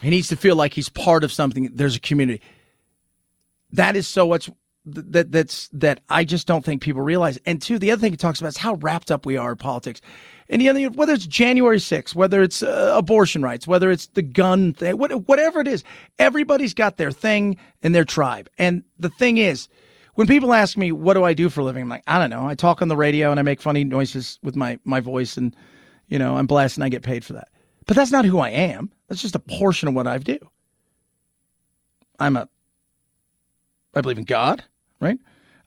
Speaker 2: He needs to feel like he's part of something. There's a community. That is so much that that's that I just don't think people realize. And two, the other thing he talks about is how wrapped up we are in politics. And the other, whether it's January 6th, whether it's uh, abortion rights, whether it's the gun thing, whatever it is, everybody's got their thing and their tribe. And the thing is, when people ask me, what do I do for a living? I'm like, I don't know. I talk on the radio and I make funny noises with my, my voice and, you know, I'm blessed and I get paid for that. But that's not who I am. That's just a portion of what I do. I'm a, I believe in God, right?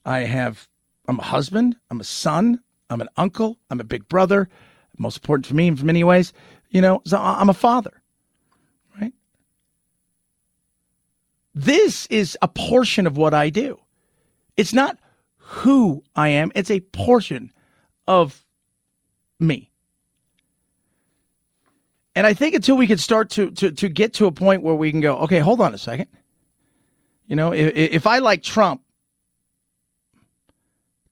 Speaker 2: I have, I'm a husband. I'm a son. I'm an uncle. I'm a big brother most important for me in many ways, you know, so I'm a father, right? This is a portion of what I do. It's not who I am, it's a portion of me. And I think until we can start to, to, to get to a point where we can go, okay, hold on a second. You know, if, if I like Trump,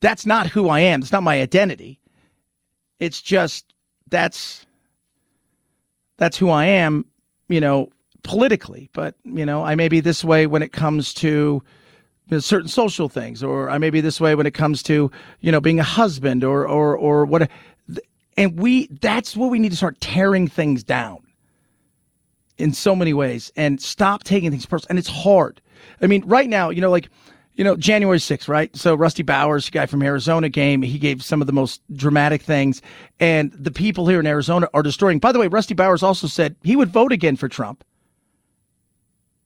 Speaker 2: that's not who I am. It's not my identity. It's just that's that's who I am, you know, politically. But you know, I may be this way when it comes to you know, certain social things, or I may be this way when it comes to you know being a husband, or or or what. And we that's what we need to start tearing things down in so many ways and stop taking things personal. And it's hard. I mean, right now, you know, like you know, January 6th, right? So Rusty Bowers, guy from Arizona game, he gave some of the most dramatic things. And the people here in Arizona are destroying. By the way, Rusty Bowers also said he would vote again for Trump.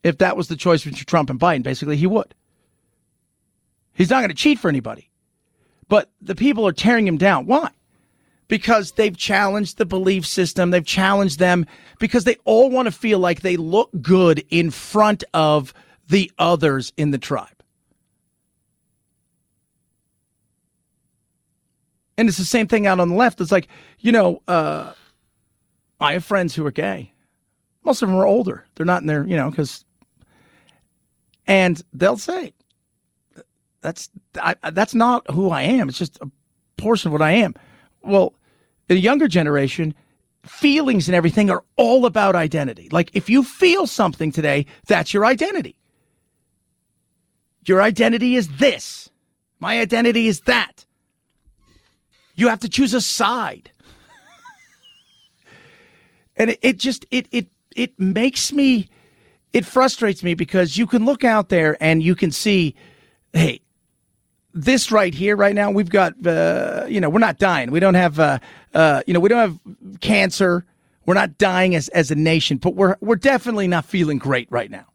Speaker 2: If that was the choice between Trump and Biden, basically he would. He's not going to cheat for anybody. But the people are tearing him down. Why? Because they've challenged the belief system. They've challenged them because they all want to feel like they look good in front of the others in the tribe. And it's the same thing out on the left. It's like, you know, uh, I have friends who are gay. Most of them are older. They're not in their, you know, because, and they'll say, that's I, that's not who I am. It's just a portion of what I am. Well, in the younger generation, feelings and everything are all about identity. Like if you feel something today, that's your identity. Your identity is this. My identity is that. You have to choose a side. <laughs> and it, it just it it it makes me it frustrates me because you can look out there and you can see, hey, this right here, right now, we've got, uh, you know, we're not dying. We don't have, uh, uh, you know, we don't have cancer. We're not dying as, as a nation, but we're, we're definitely not feeling great right now.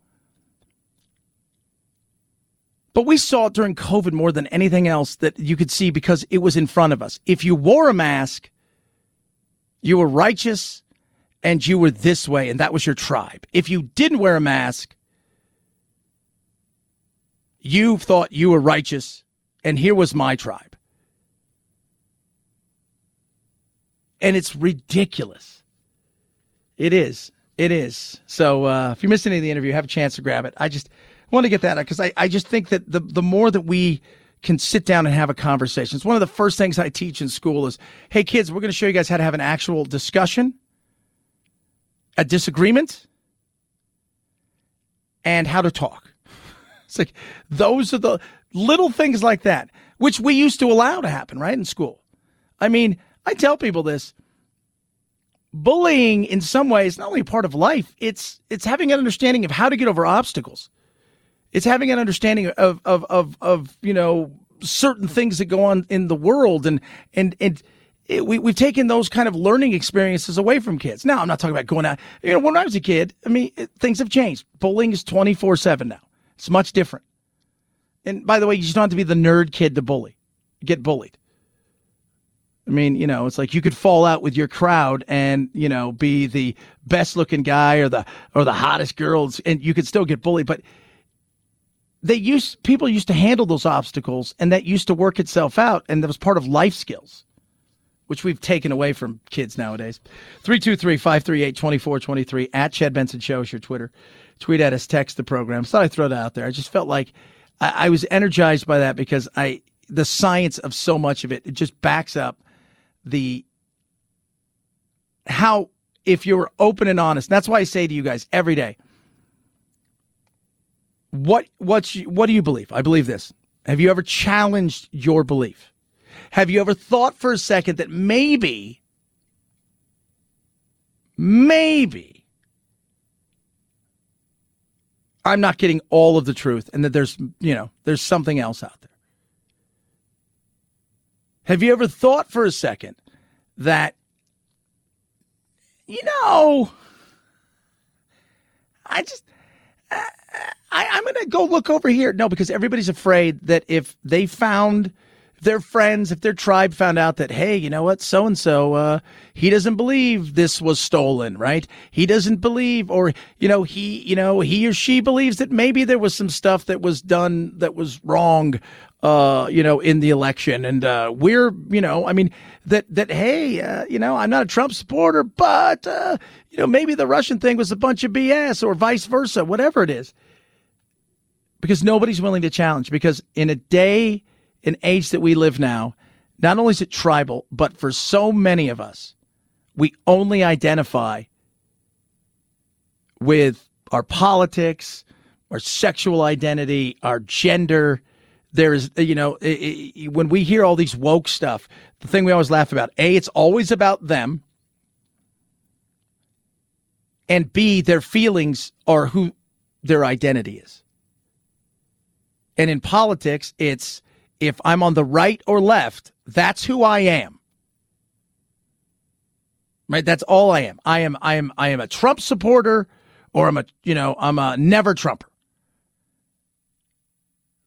Speaker 2: But we saw it during COVID more than anything else that you could see because it was in front of us. If you wore a mask, you were righteous and you were this way, and that was your tribe. If you didn't wear a mask, you thought you were righteous, and here was my tribe. And it's ridiculous. It is. It is. So uh, if you missed any of the interview, have a chance to grab it. I just want to get that out because I, I just think that the, the more that we can sit down and have a conversation, it's one of the first things I teach in school is, hey, kids, we're going to show you guys how to have an actual discussion, a disagreement, and how to talk. <laughs> It's like those are the little things like that, which we used to allow to happen, right, in school. I mean, I tell people this bullying in some ways not only part of life it's it's having an understanding of how to get over obstacles it's having an understanding of of of of you know certain things that go on in the world, and and and. It, we, we've taken those kind of learning experiences away from kids. Now, I'm not talking about going out. You know, when I was a kid, I mean, it, things have changed. Bullying is 24 7 now. It's much different. And by the way, you just don't have to be the nerd kid to bully, get bullied. I mean, you know, it's like you could fall out with your crowd and, you know, be the best looking guy or the or the hottest girls and you could still get bullied, but they used people used to handle those obstacles and that used to work itself out and that was part of life skills which we've taken away from kids nowadays. 323-538-2423 at chad benson show is your twitter. Tweet at us text the program. Thought i'd throw that out there. I just felt like I, I was energized by that because i the science of so much of it it just backs up the how if you're open and honest that's why i say to you guys every day what what's what do you believe? I believe this. Have you ever challenged your belief? Have you ever thought for a second that maybe, maybe, I'm not getting all of the truth and that there's, you know, there's something else out there? Have you ever thought for a second that, you know, I just, I, I'm going to go look over here. No, because everybody's afraid that if they found their friends, if their tribe found out that, hey, you know what, so and so, uh he doesn't believe this was stolen, right? He doesn't believe, or you know, he, you know, he or she believes that maybe there was some stuff that was done that was wrong, uh, you know, in the election, and uh, we're, you know, I mean, that that hey, uh, you know, I'm not a Trump supporter, but uh, you know, maybe the Russian thing was a bunch of BS, or vice versa, whatever it is, because nobody's willing to challenge. Because in a day and age that we live now, not only is it tribal, but for so many of us, we only identify with our politics, our sexual identity, our gender. There is, you know, it, it, when we hear all these woke stuff, the thing we always laugh about, A, it's always about them. And B, their feelings are who their identity is. And in politics, it's if I'm on the right or left, that's who I am. Right? That's all I am. I am I am I am a Trump supporter or I'm a you know, I'm a never Trumper.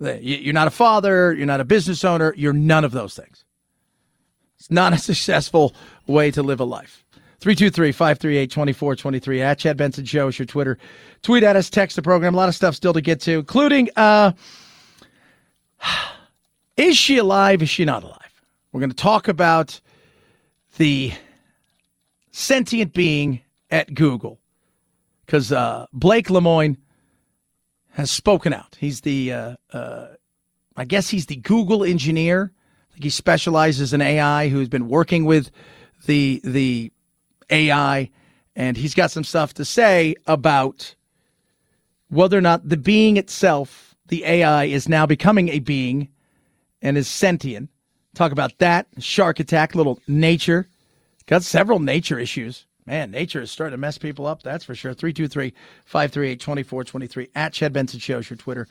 Speaker 2: You're not a father, you're not a business owner, you're none of those things. It's not a <laughs> successful way to live a life. 323-538-2423 at Chad Benson Show is your Twitter. Tweet at us, text the program. A lot of stuff still to get to, including uh <sighs> is she alive? Is she not alive? We're going to talk about the sentient being at Google because uh, Blake Lemoine has spoken out. He's the, uh, uh, I guess he's the Google engineer. I think he specializes in AI, who's been working with the the AI, and he's got some stuff to say about whether or not the being itself, the AI, is now becoming a being and is sentient. Talk about that. Shark attack, little nature. Got several nature issues. Man, nature is starting to mess people up, that's for sure. 323 538 2423 at Chad Benson Shows, your Twitter.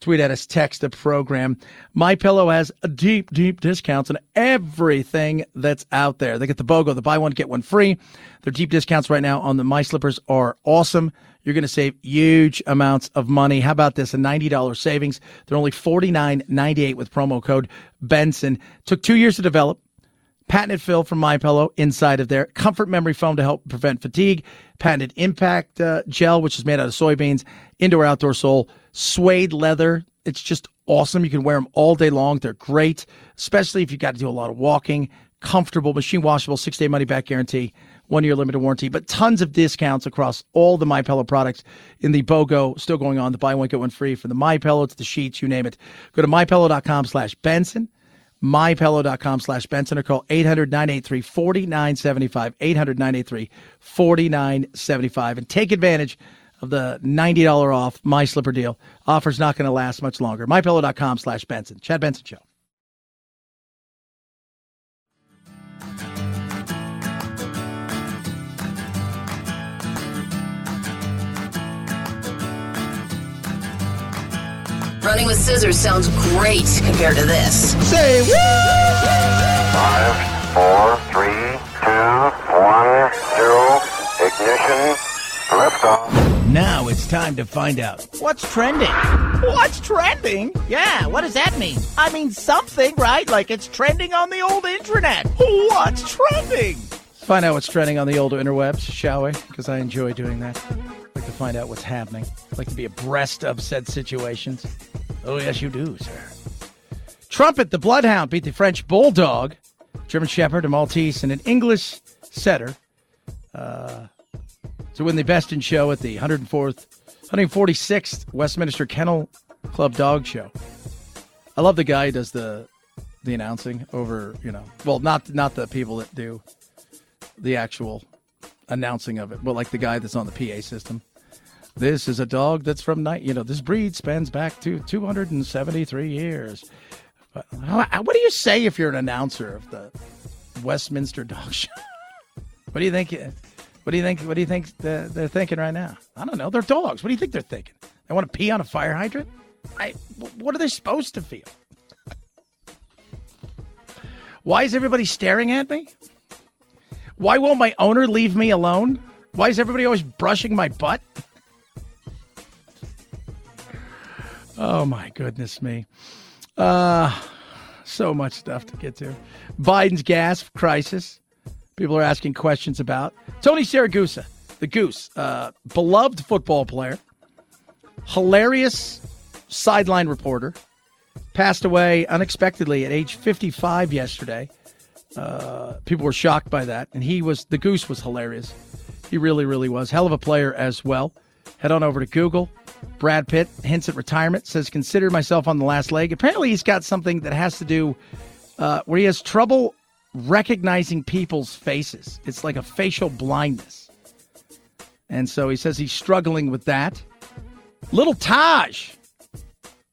Speaker 2: Tweet at us, text the program. My Pillow has deep, deep discounts on everything that's out there. They get the BOGO, the buy one, get one free. Their deep discounts right now on the My Slippers are awesome. You're going to save huge amounts of money. How about this? A $90 savings. They're only $49.98 with promo code Benson. Took two years to develop. Patented fill from My Pillow inside of there. Comfort memory foam to help prevent fatigue. Patented impact uh, gel, which is made out of soybeans. Indoor outdoor sole. Suede leather. It's just awesome. You can wear them all day long. They're great, especially if you got to do a lot of walking. Comfortable, machine washable, six day money back guarantee one year limited warranty, but tons of discounts across all the My Pillow products in the BOGO still going on. The buy one get one free for the My Pillow, to the sheets, you name it. Go to mypillow.com slash Benson, mypillow.com slash Benson, or call 800 983 4975, 800 983 4975, and take advantage of the $90 off My Slipper deal. Offer's not going to last much longer. mypillow.com slash Benson. Chad Benson Show.
Speaker 1: Running with scissors sounds great compared to this.
Speaker 2: Say what?
Speaker 12: Five, four, three, two, one, zero. Ignition. Liftoff.
Speaker 2: Now it's time to find out what's trending. What's trending? Yeah, what does that mean? I mean something, right? Like it's trending on the old internet. What's trending? Find out what's trending on the old interwebs, shall we? Because I enjoy doing that. Like to find out what's happening. Like to be abreast of said situations. Oh, yes, you do, sir. Trumpet, the Bloodhound, beat the French Bulldog, German Shepherd, a Maltese, and an English setter uh, to win the Best in Show at the 104th, 146th Westminster Kennel Club Dog Show. I love the guy who does the the announcing over, you know, well, not not the people that do the actual announcing of it, but like the guy that's on the PA system. This is a dog that's from night. You know, this breed spans back to 273 years. Uh, what do you say if you're an announcer of the Westminster Dog <laughs> Show? Uh, what do you think? What do you think? What do you think they're, they're thinking right now? I don't know. They're dogs. What do you think they're thinking? They want to pee on a fire hydrant? I, what are they supposed to feel? <laughs> Why is everybody staring at me? Why won't my owner leave me alone? Why is everybody always brushing my butt? Oh my goodness me. Uh so much stuff to get to. Biden's gas crisis. People are asking questions about. Tony Siragusa, the Goose, uh, beloved football player, hilarious sideline reporter, passed away unexpectedly at age 55 yesterday. Uh, people were shocked by that, and he was the Goose was hilarious. He really, really was. Hell of a player as well. Head on over to Google. Brad Pitt hints at retirement. Says consider myself on the last leg. Apparently, he's got something that has to do uh, where he has trouble recognizing people's faces. It's like a facial blindness, and so he says he's struggling with that. Little Taj,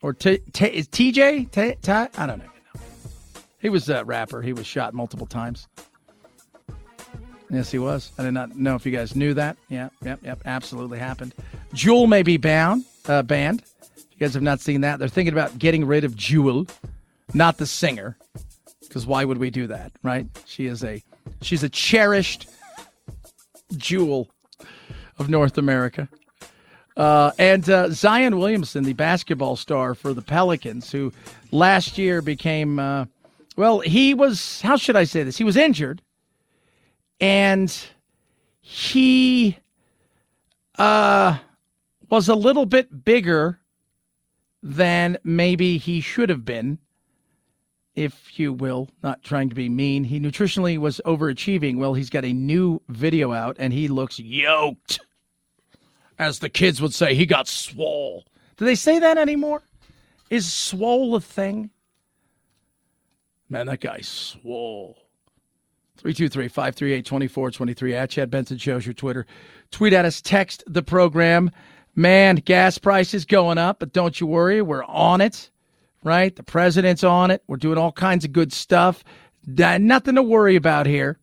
Speaker 2: or T- T- is TJ? T- Taj? I don't know. He was a rapper. He was shot multiple times. Yes, he was. I did not know if you guys knew that. Yeah, yep, yep. Absolutely happened. Juul may be bound, uh, banned. If you guys have not seen that, they're thinking about getting rid of Juul, not the singer, because why would we do that, right? She is a, she's a cherished jewel of North America. Uh, and uh, Zion Williamson, the basketball star for the Pelicans, who last year became, uh, well, he was, how should I say this? He was injured and he uh, was a little bit bigger than maybe he should have been, if you will, not trying to be mean. He nutritionally was overachieving. Well, he's got a new video out and he looks yoked. As the kids would say, he got swole. Do they say that anymore? Is swole a thing? Man, that guy swole. 323-538-2423 at Chad Benson shows your Twitter. Tweet at us, text the program. Man, gas prices going up, but don't you worry, we're on it. Right? The president's on it. We're doing all kinds of good stuff. Nothing to worry about here.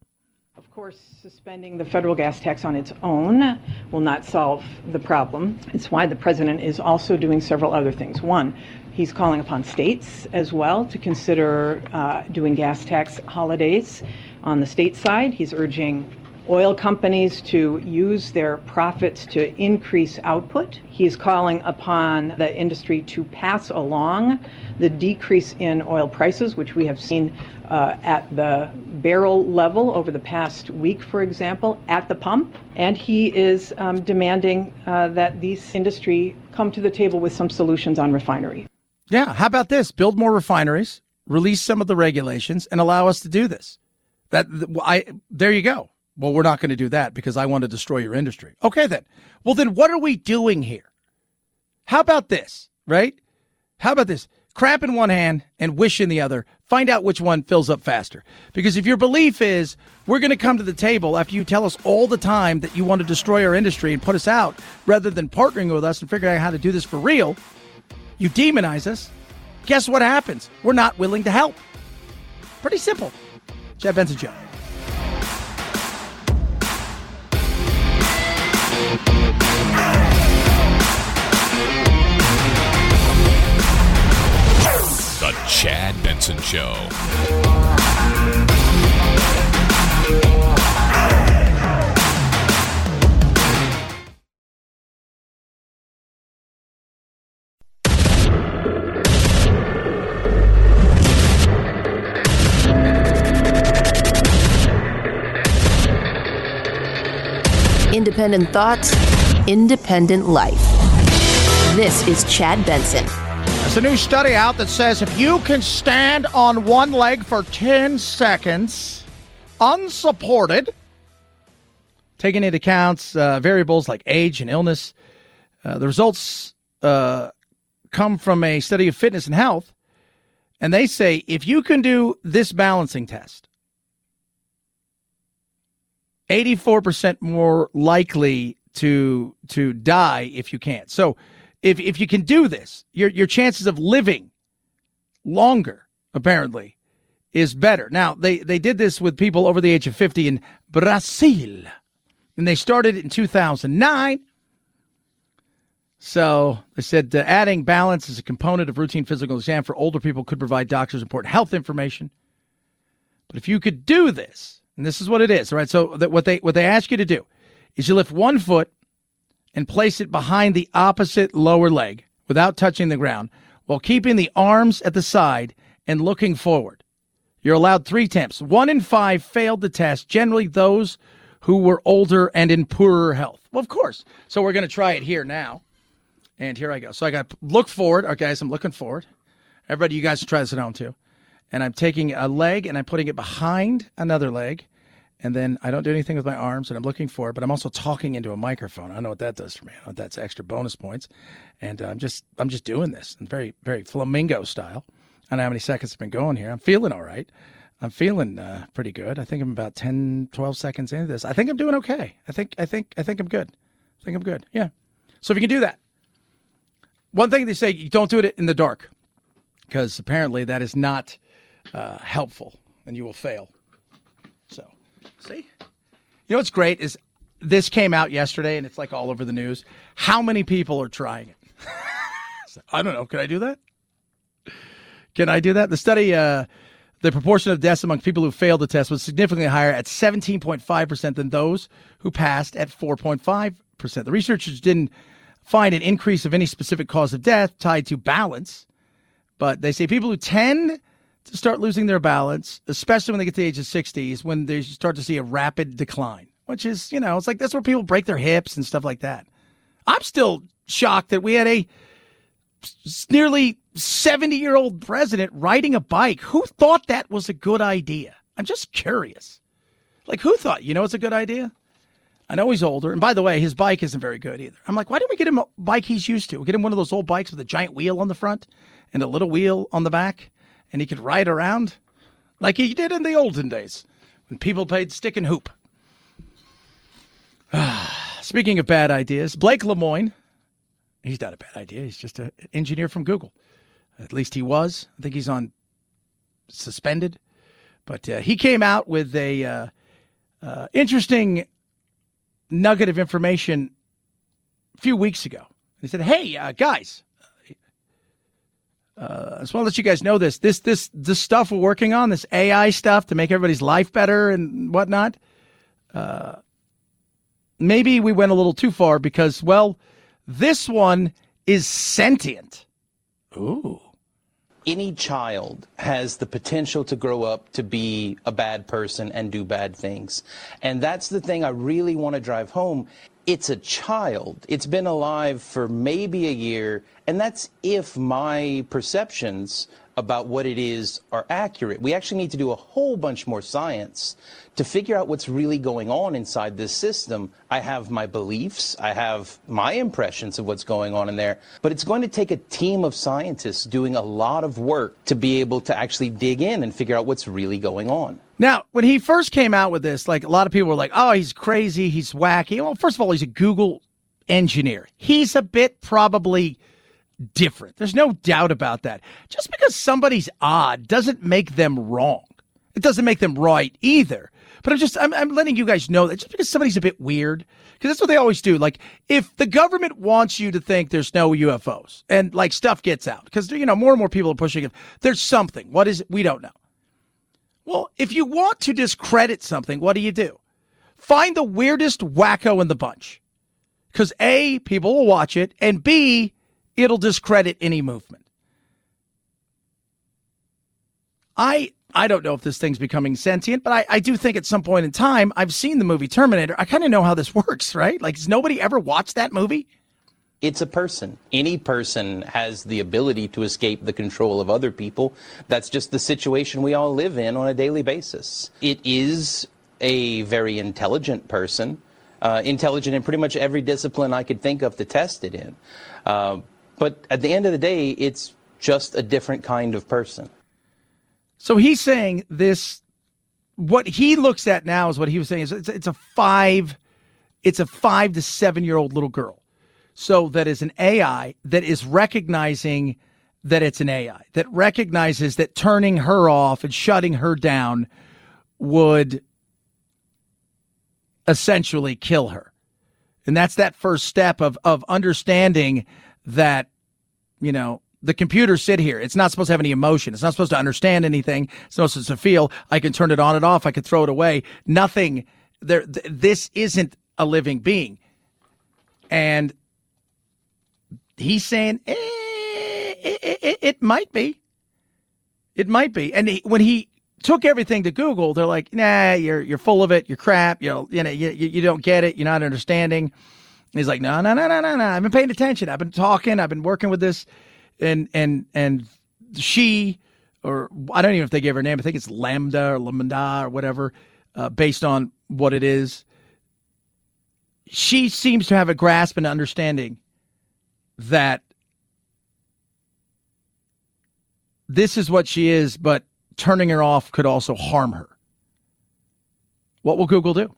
Speaker 13: Of course, suspending the federal gas tax on its own will not solve the problem. It's why the president is also doing several other things. One, he's calling upon states as well to consider uh, doing gas tax holidays. On the state side, he's urging oil companies to use their profits to increase output. He's calling upon the industry to pass along the decrease in oil prices, which we have seen uh, at the barrel level over the past week, for example, at the pump. And he is um, demanding uh, that these industry come to the table with some solutions on refinery.
Speaker 2: Yeah, how about this? Build more refineries, release some of the regulations, and allow us to do this. That I there you go. Well, we're not going to do that because I want to destroy your industry. Okay, then. Well, then what are we doing here? How about this, right? How about this? Crap in one hand and wish in the other. Find out which one fills up faster. Because if your belief is we're going to come to the table after you tell us all the time that you want to destroy our industry and put us out rather than partnering with us and figuring out how to do this for real, you demonize us. Guess what happens? We're not willing to help. Pretty simple. Chad Benson Show.
Speaker 9: The Chad Benson Show.
Speaker 1: Independent thoughts, independent life. This is Chad Benson.
Speaker 2: There's a new study out that says if you can stand on one leg for 10 seconds, unsupported, taking into account uh, variables like age and illness, uh, the results uh, come from a study of fitness and health. And they say if you can do this balancing test, 84% more likely to to die if you can't. So if if you can do this, your your chances of living longer apparently is better. Now they they did this with people over the age of 50 in Brazil. And they started it in 2009. So they said uh, adding balance as a component of routine physical exam for older people could provide doctors important health information. But if you could do this, and this is what it is, right? So that what they what they ask you to do is you lift one foot and place it behind the opposite lower leg without touching the ground while keeping the arms at the side and looking forward. You're allowed three attempts. One in five failed the test, generally those who were older and in poorer health. Well, of course. So we're going to try it here now. And here I go. So I got look forward. Okay, guys, I'm looking forward. Everybody, you guys try this at home too. And I'm taking a leg and I'm putting it behind another leg. And then I don't do anything with my arms and I'm looking forward, but I'm also talking into a microphone. I know what that does for me. That's extra bonus points. And uh, I'm just I'm just doing this very, very flamingo style. I don't know how many seconds have been going here. I'm feeling all right. I'm feeling uh, pretty good. I think I'm about 10, 12 seconds into this. I think I'm doing okay. I think I think I think I'm good. I think I'm good. Yeah. So if you can do that, one thing they say you don't do it in the dark because apparently that is not uh, helpful and you will fail. See, you know what's great is this came out yesterday and it's like all over the news. How many people are trying it? <laughs> I don't know. Can I do that? Can I do that? The study, uh, the proportion of deaths among people who failed the test was significantly higher at 17.5% than those who passed at 4.5%. The researchers didn't find an increase of any specific cause of death tied to balance, but they say people who tend start losing their balance, especially when they get to the age of 60, is when they start to see a rapid decline, which is, you know, it's like that's where people break their hips and stuff like that. I'm still shocked that we had a nearly 70 year old president riding a bike. Who thought that was a good idea? I'm just curious. Like, who thought, you know, it's a good idea? I know he's older. And by the way, his bike isn't very good either. I'm like, why didn't we get him a bike he's used to? We get him one of those old bikes with a giant wheel on the front and a little wheel on the back, and he could ride around like he did in the olden days when people played stick and hoop. <sighs> Speaking of bad ideas, Blake Lemoine, he's not a bad idea. He's just an engineer from Google. At least he was. I think he's on suspended. But uh, he came out with a uh, uh, interesting nugget of information a few weeks ago. He said, "Hey uh, guys, uh, I just want to let you guys know this. This this this stuff we're working on, this AI stuff to make everybody's life better and whatnot. Uh, maybe we went a little too far because, well, this one is sentient. Ooh."
Speaker 14: any child has the potential to grow up to be a bad person and do bad things. And that's the thing I really want to drive home. It's a child. It's been alive for maybe a year, and that's if my perceptions about what it is are accurate. We actually need to do a whole bunch more science to figure out what's really going on inside this system. I have my beliefs, I have my impressions of what's going on in there, but it's going to take a team of scientists doing a lot of work to be able to actually dig in and figure out what's really going on.
Speaker 2: Now, when he first came out with this, like a lot of people were like, oh, he's crazy, he's wacky. Well, first of all, he's a Google engineer. He's a bit probably different. There's no doubt about that. Just because somebody's odd doesn't make them wrong. It doesn't make them right either. But I'm just I'm, I'm letting you guys know that just because somebody's a bit weird, because that's what they always do. Like if the government wants you to think there's no UFOs and like stuff gets out, because you know more and more people are pushing it. There's something. What is it? We don't know. Well, if you want to discredit something, what do you do? Find the weirdest wacko in the bunch. Because A, people will watch it, and B, it'll discredit any movement. I I don't know if this thing's becoming sentient, but I, I do think at some point in time, I've seen the movie Terminator. I kind of know how this <laughs> works, right? Like, has nobody ever watched that movie?
Speaker 14: It's a person. Any person has the ability to escape the control of other people. That's just the situation we all live in on a daily basis. It is a very intelligent person, uh, intelligent in pretty much every discipline I could think of to test it in. Uh, but at the end of the day, it's just a different kind of person.
Speaker 2: So he's saying this. What he looks at now is what he was saying is it's, it's a five It's a five to seven year old little girl. So that is an AI that is recognizing that it's an AI, that recognizes that turning her off and shutting her down would essentially kill her. And that's that first step of, of understanding that, you know, the computer sit here. It's not supposed to have any emotion. It's not supposed to understand anything. It's not supposed to feel. I can turn it on and off. I can throw it away. Nothing there. Th- this isn't a living being. And he's saying, eh, it, it, it, might be. It might be. And he, when he took everything to Google, they're like, nah, you're, you're full of it. You're crap. You know, you know, you, you don't get it. You're not understanding. He's like, no, no, no, no, no, no. I've been paying attention. I've been talking. I've been working with this and and and she or I don't even know if they gave her a name. I think it's Lambda or Lambda or whatever, uh, based on what it is. She seems to have a grasp and understanding that this is what she is, but turning her off could also harm her. What will Google do?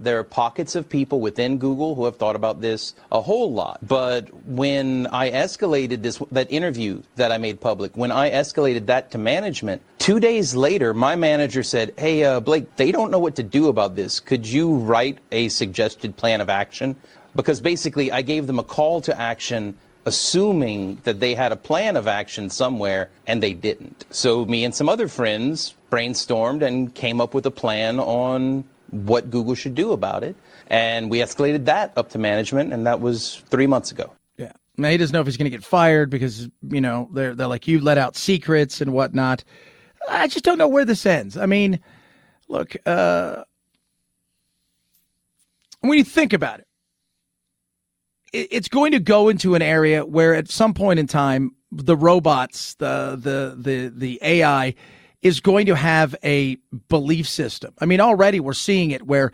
Speaker 14: There are pockets of people within Google who have thought about this a whole lot. But when I escalated this, that interview that I made public, when I escalated that to management, two days later, my manager said, Hey, uh, Blake, they don't know what to do about this. Could you write a suggested plan of action? Because basically, I gave them a call to action assuming that they had a plan of action somewhere and they didn't. So me and some other friends brainstormed and came up with a plan on what Google should do about it. And we escalated that up to management, and that was three months ago.
Speaker 2: Yeah. Now he doesn't know if he's going to get fired because, you know, they're, they're like, you let out secrets and whatnot. I just don't know where this ends. I mean, look, uh, when you think about it, it's going to go into an area where at some point in time, the robots, the, the, the, the AI is going to have a belief system. I mean, already we're seeing it where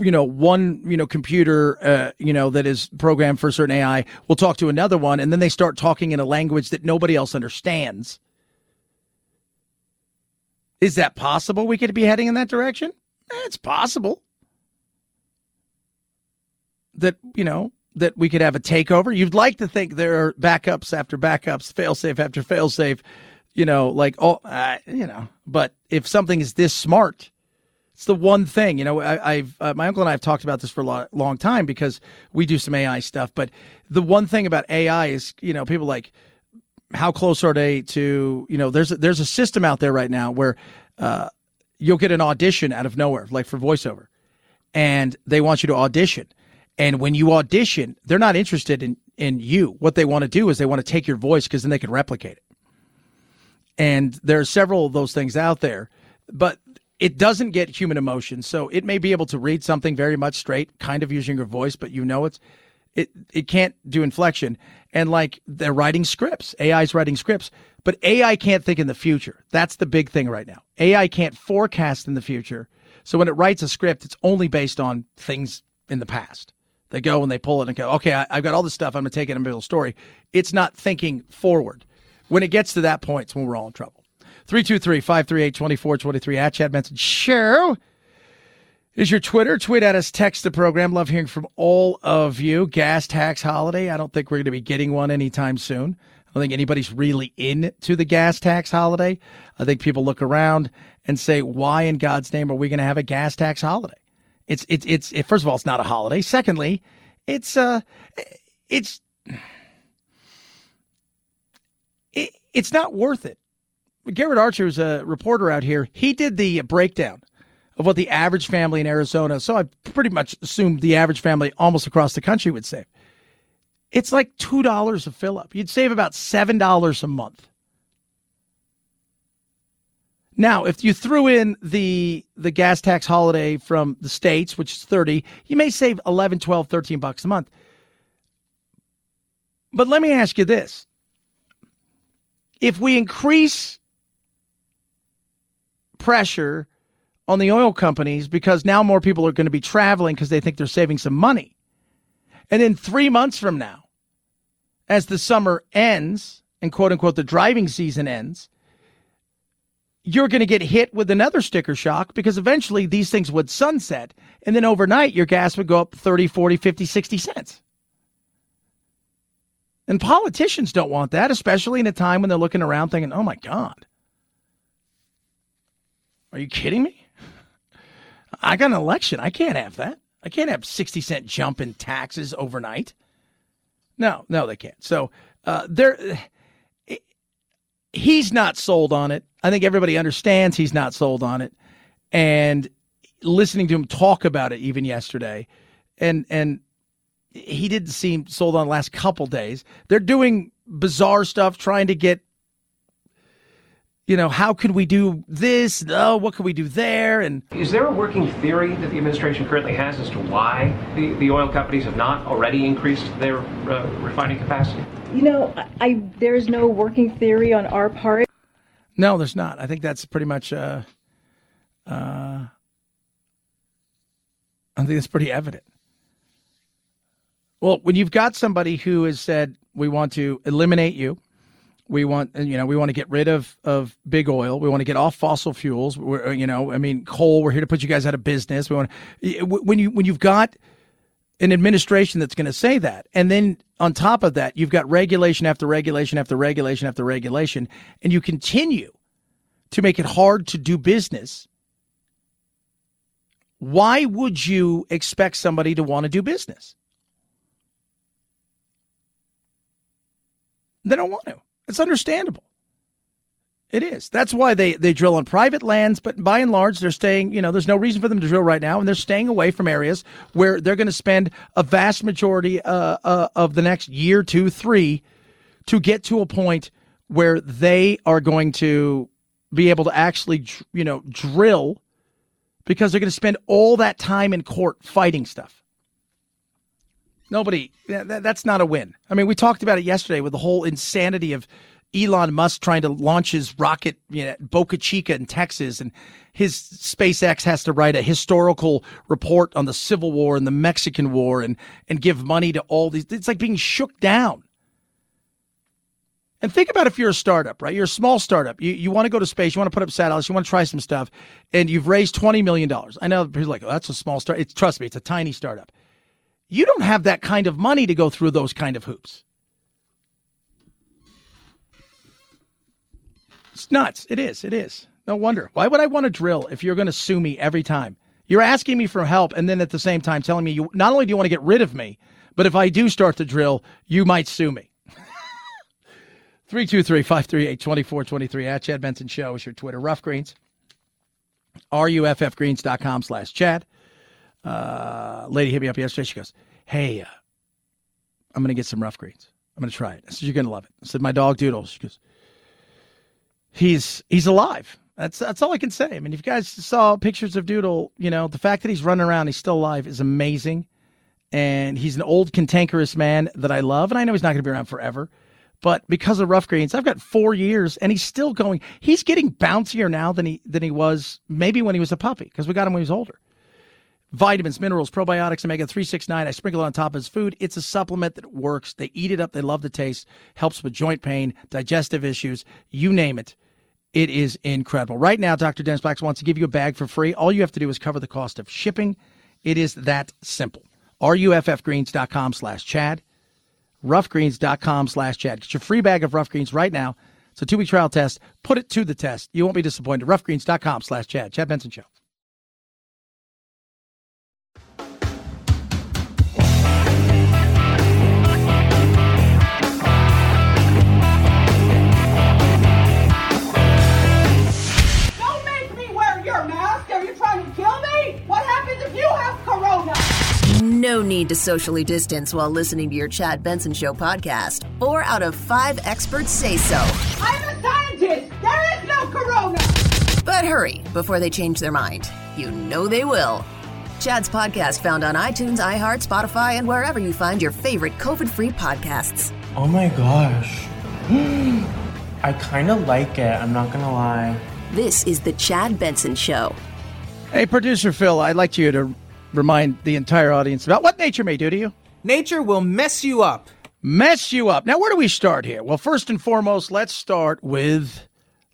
Speaker 2: you know one you know computer uh, you know that is programmed for a certain AI will talk to another one, and then they start talking in a language that nobody else understands. Is that possible? We could be heading in that direction. It's possible that you know that we could have a takeover. You'd like to think there are backups after backups, failsafe after failsafe you know, like, oh, uh, you know, but if something is this smart, it's the one thing, you know, I, have uh, my uncle and I have talked about this for a long, long time because we do some AI stuff. But the one thing about AI is, you know, people like, how close are they to, you know, there's a, there's a system out there right now where uh, you'll get an audition out of nowhere, like for voiceover, and they want you to audition. And when you audition, they're not interested in in you. What they want to do is they want to take your voice because then they can replicate it. And there are several of those things out there, but it doesn't get human emotion. So it may be able to read something very much straight, kind of using your voice, but you know it's it it can't do inflection. And like they're writing scripts, AI's writing scripts, but AI can't think in the future. That's the big thing right now. AI can't forecast in the future. So when it writes a script, it's only based on things in the past. They go and they pull it and go, okay, I, have got all this stuff. I'm going to take it and build a story. It's not thinking forward. When it gets to that point, it's when we're all in trouble. 323 538 2423 at Chad Benson Show is your Twitter. Tweet at us, text the program. Love hearing from all of you. Gas tax holiday. I don't think we're going to be getting one anytime soon. I don't think anybody's really into the gas tax holiday. I think people look around and say, why in God's name are we going to have a gas tax holiday? It's, it's, it's, it, first of all, it's not a holiday. Secondly, it's, uh, it's, it's not worth it. Garrett Archer is a reporter out here. He did the breakdown of what the average family in Arizona, so I pretty much assumed the average family almost across the country would save. It's like $2 a fill up. You'd save about $7 a month. Now, if you threw in the the gas tax holiday from the states, which is 30, you may save 11, 12, 13 bucks a month. But let me ask you this if we increase pressure on the oil companies because now more people are going to be traveling because they think they're saving some money. And then three months from now, as the summer ends and quote unquote the driving season ends, you're going to get hit with another sticker shock because eventually these things would sunset. And then overnight, your gas would go up 30, 40, 50, 60 cents. And politicians don't want that, especially in a time when they're looking around thinking, oh my God, are you kidding me? I got an election. I can't have that. I can't have 60 cent jump in taxes overnight. No, no, they can't. So uh, there, he's not sold on it. I think everybody understands he's not sold on it. And listening to him talk about it even yesterday, and and he didn't seem sold on the last couple days. They're doing bizarre stuff, trying to get you know, how could we do this? Oh, what could we do there? And
Speaker 15: is there a working theory that the administration currently has as to why the, the oil companies have not already increased their uh, refining capacity?
Speaker 16: You know, I there's no working theory on our part.
Speaker 2: No, there's not. I think that's pretty much. Uh, uh, I think it's pretty evident. Well, when you've got somebody who has said we want to eliminate you we want, you know, we want to get rid of of big oil. We want to get off fossil fuels. We're, uh, you know, I mean, coal. We're here to put you guys out of business. We want when you when you've got an administration that's going to say that, and then on top of that, you've got regulation after regulation after regulation after regulation, and you continue to make it hard to do business. Why would you expect somebody to want to do business? They don't want to. It's understandable. It is. That's why they, they drill on private lands, but by and large, they're staying, you know, there's no reason for them to drill right now, and they're staying away from areas where they're going to spend a vast majority uh, uh, of the next year, two, three, to get to a point where they are going to be able to actually, you know, drill because they're going to spend all that time in court fighting stuff. Nobody, that, that's not a win. I mean, we talked about it yesterday with the whole insanity of Elon Musk trying to launch his rocket, you know, Boca Chica in Texas, and his SpaceX has to write a historical report on the Civil War and the Mexican War and and give money to all these. It's like being shook down. And think about if you're a startup, right? You're a small startup. You, you want to go to space. You want to put up satellites. You want to try some stuff, and you've raised twenty million dollars. I know people are like, oh, that's a small start. Trust me, it's a tiny startup. You don't have that kind of money to go through those kind of hoops. It's nuts. It is. It is. No wonder. Why would I want to drill if you're going to sue me every time? You're asking me for help and then at the same time telling me you not only do you want to get rid of me, but if I do start to drill, you might sue me. <laughs> 323 538 2423 at Chad Benson Show is your Twitter. Ruff Greens. RUFFgreens.com slash Chad uh, lady hit me up yesterday. She goes, "Hey, uh, I'm gonna get some Ruff Greens. I'm gonna try it." I said, "You're gonna love it." I said, "My dog Doodle." She goes, "He's he's alive." That's that's all I can say. I mean, if you guys saw pictures of Doodle, you know the fact that he's running around, he's still alive, is amazing. And he's an old cantankerous man that I love, and I know he's not going to be around forever. But because of Ruff Greens, I've got four years, and he's still going. He's getting bouncier now than he than he was maybe when he was a puppy because we got him when he was older vitamins, minerals, probiotics, omega 369. I sprinkle it on top of his food. It's a supplement that works. They eat it up. They love the taste. Helps with joint pain, digestive issues, you name it. It is incredible. Right now, Dr. Dennis Blacks wants to give you a bag for free. All you have to do is cover the cost of shipping. It is that simple. RUFFgreens.com slash Chad. Ruffgreens.com slash Chad. Get your free bag of Ruff Greens right now. It's a two week trial test. Put it to the test. You won't be disappointed. Ruffgreens.com slash Chad. Chad Benson Show.
Speaker 1: No need to socially distance while listening to your Chad Benson Show podcast. Four out of five experts say so.
Speaker 17: I'm a scientist. There is no corona.
Speaker 1: But hurry before they change their mind. You know they will. Chad's podcast found on iTunes, iHeart, Spotify, and wherever you find your favorite COVID free podcasts.
Speaker 18: Oh my gosh. <gasps> I kind of like it, I'm not going to lie.
Speaker 1: This is The Chad Benson Show.
Speaker 2: Hey, producer Phil, I'd like you to remind the entire audience about what nature may do to you.
Speaker 19: Nature will mess you up.
Speaker 2: Mess you up. Now, where do we start here? Well, first and foremost, let's start with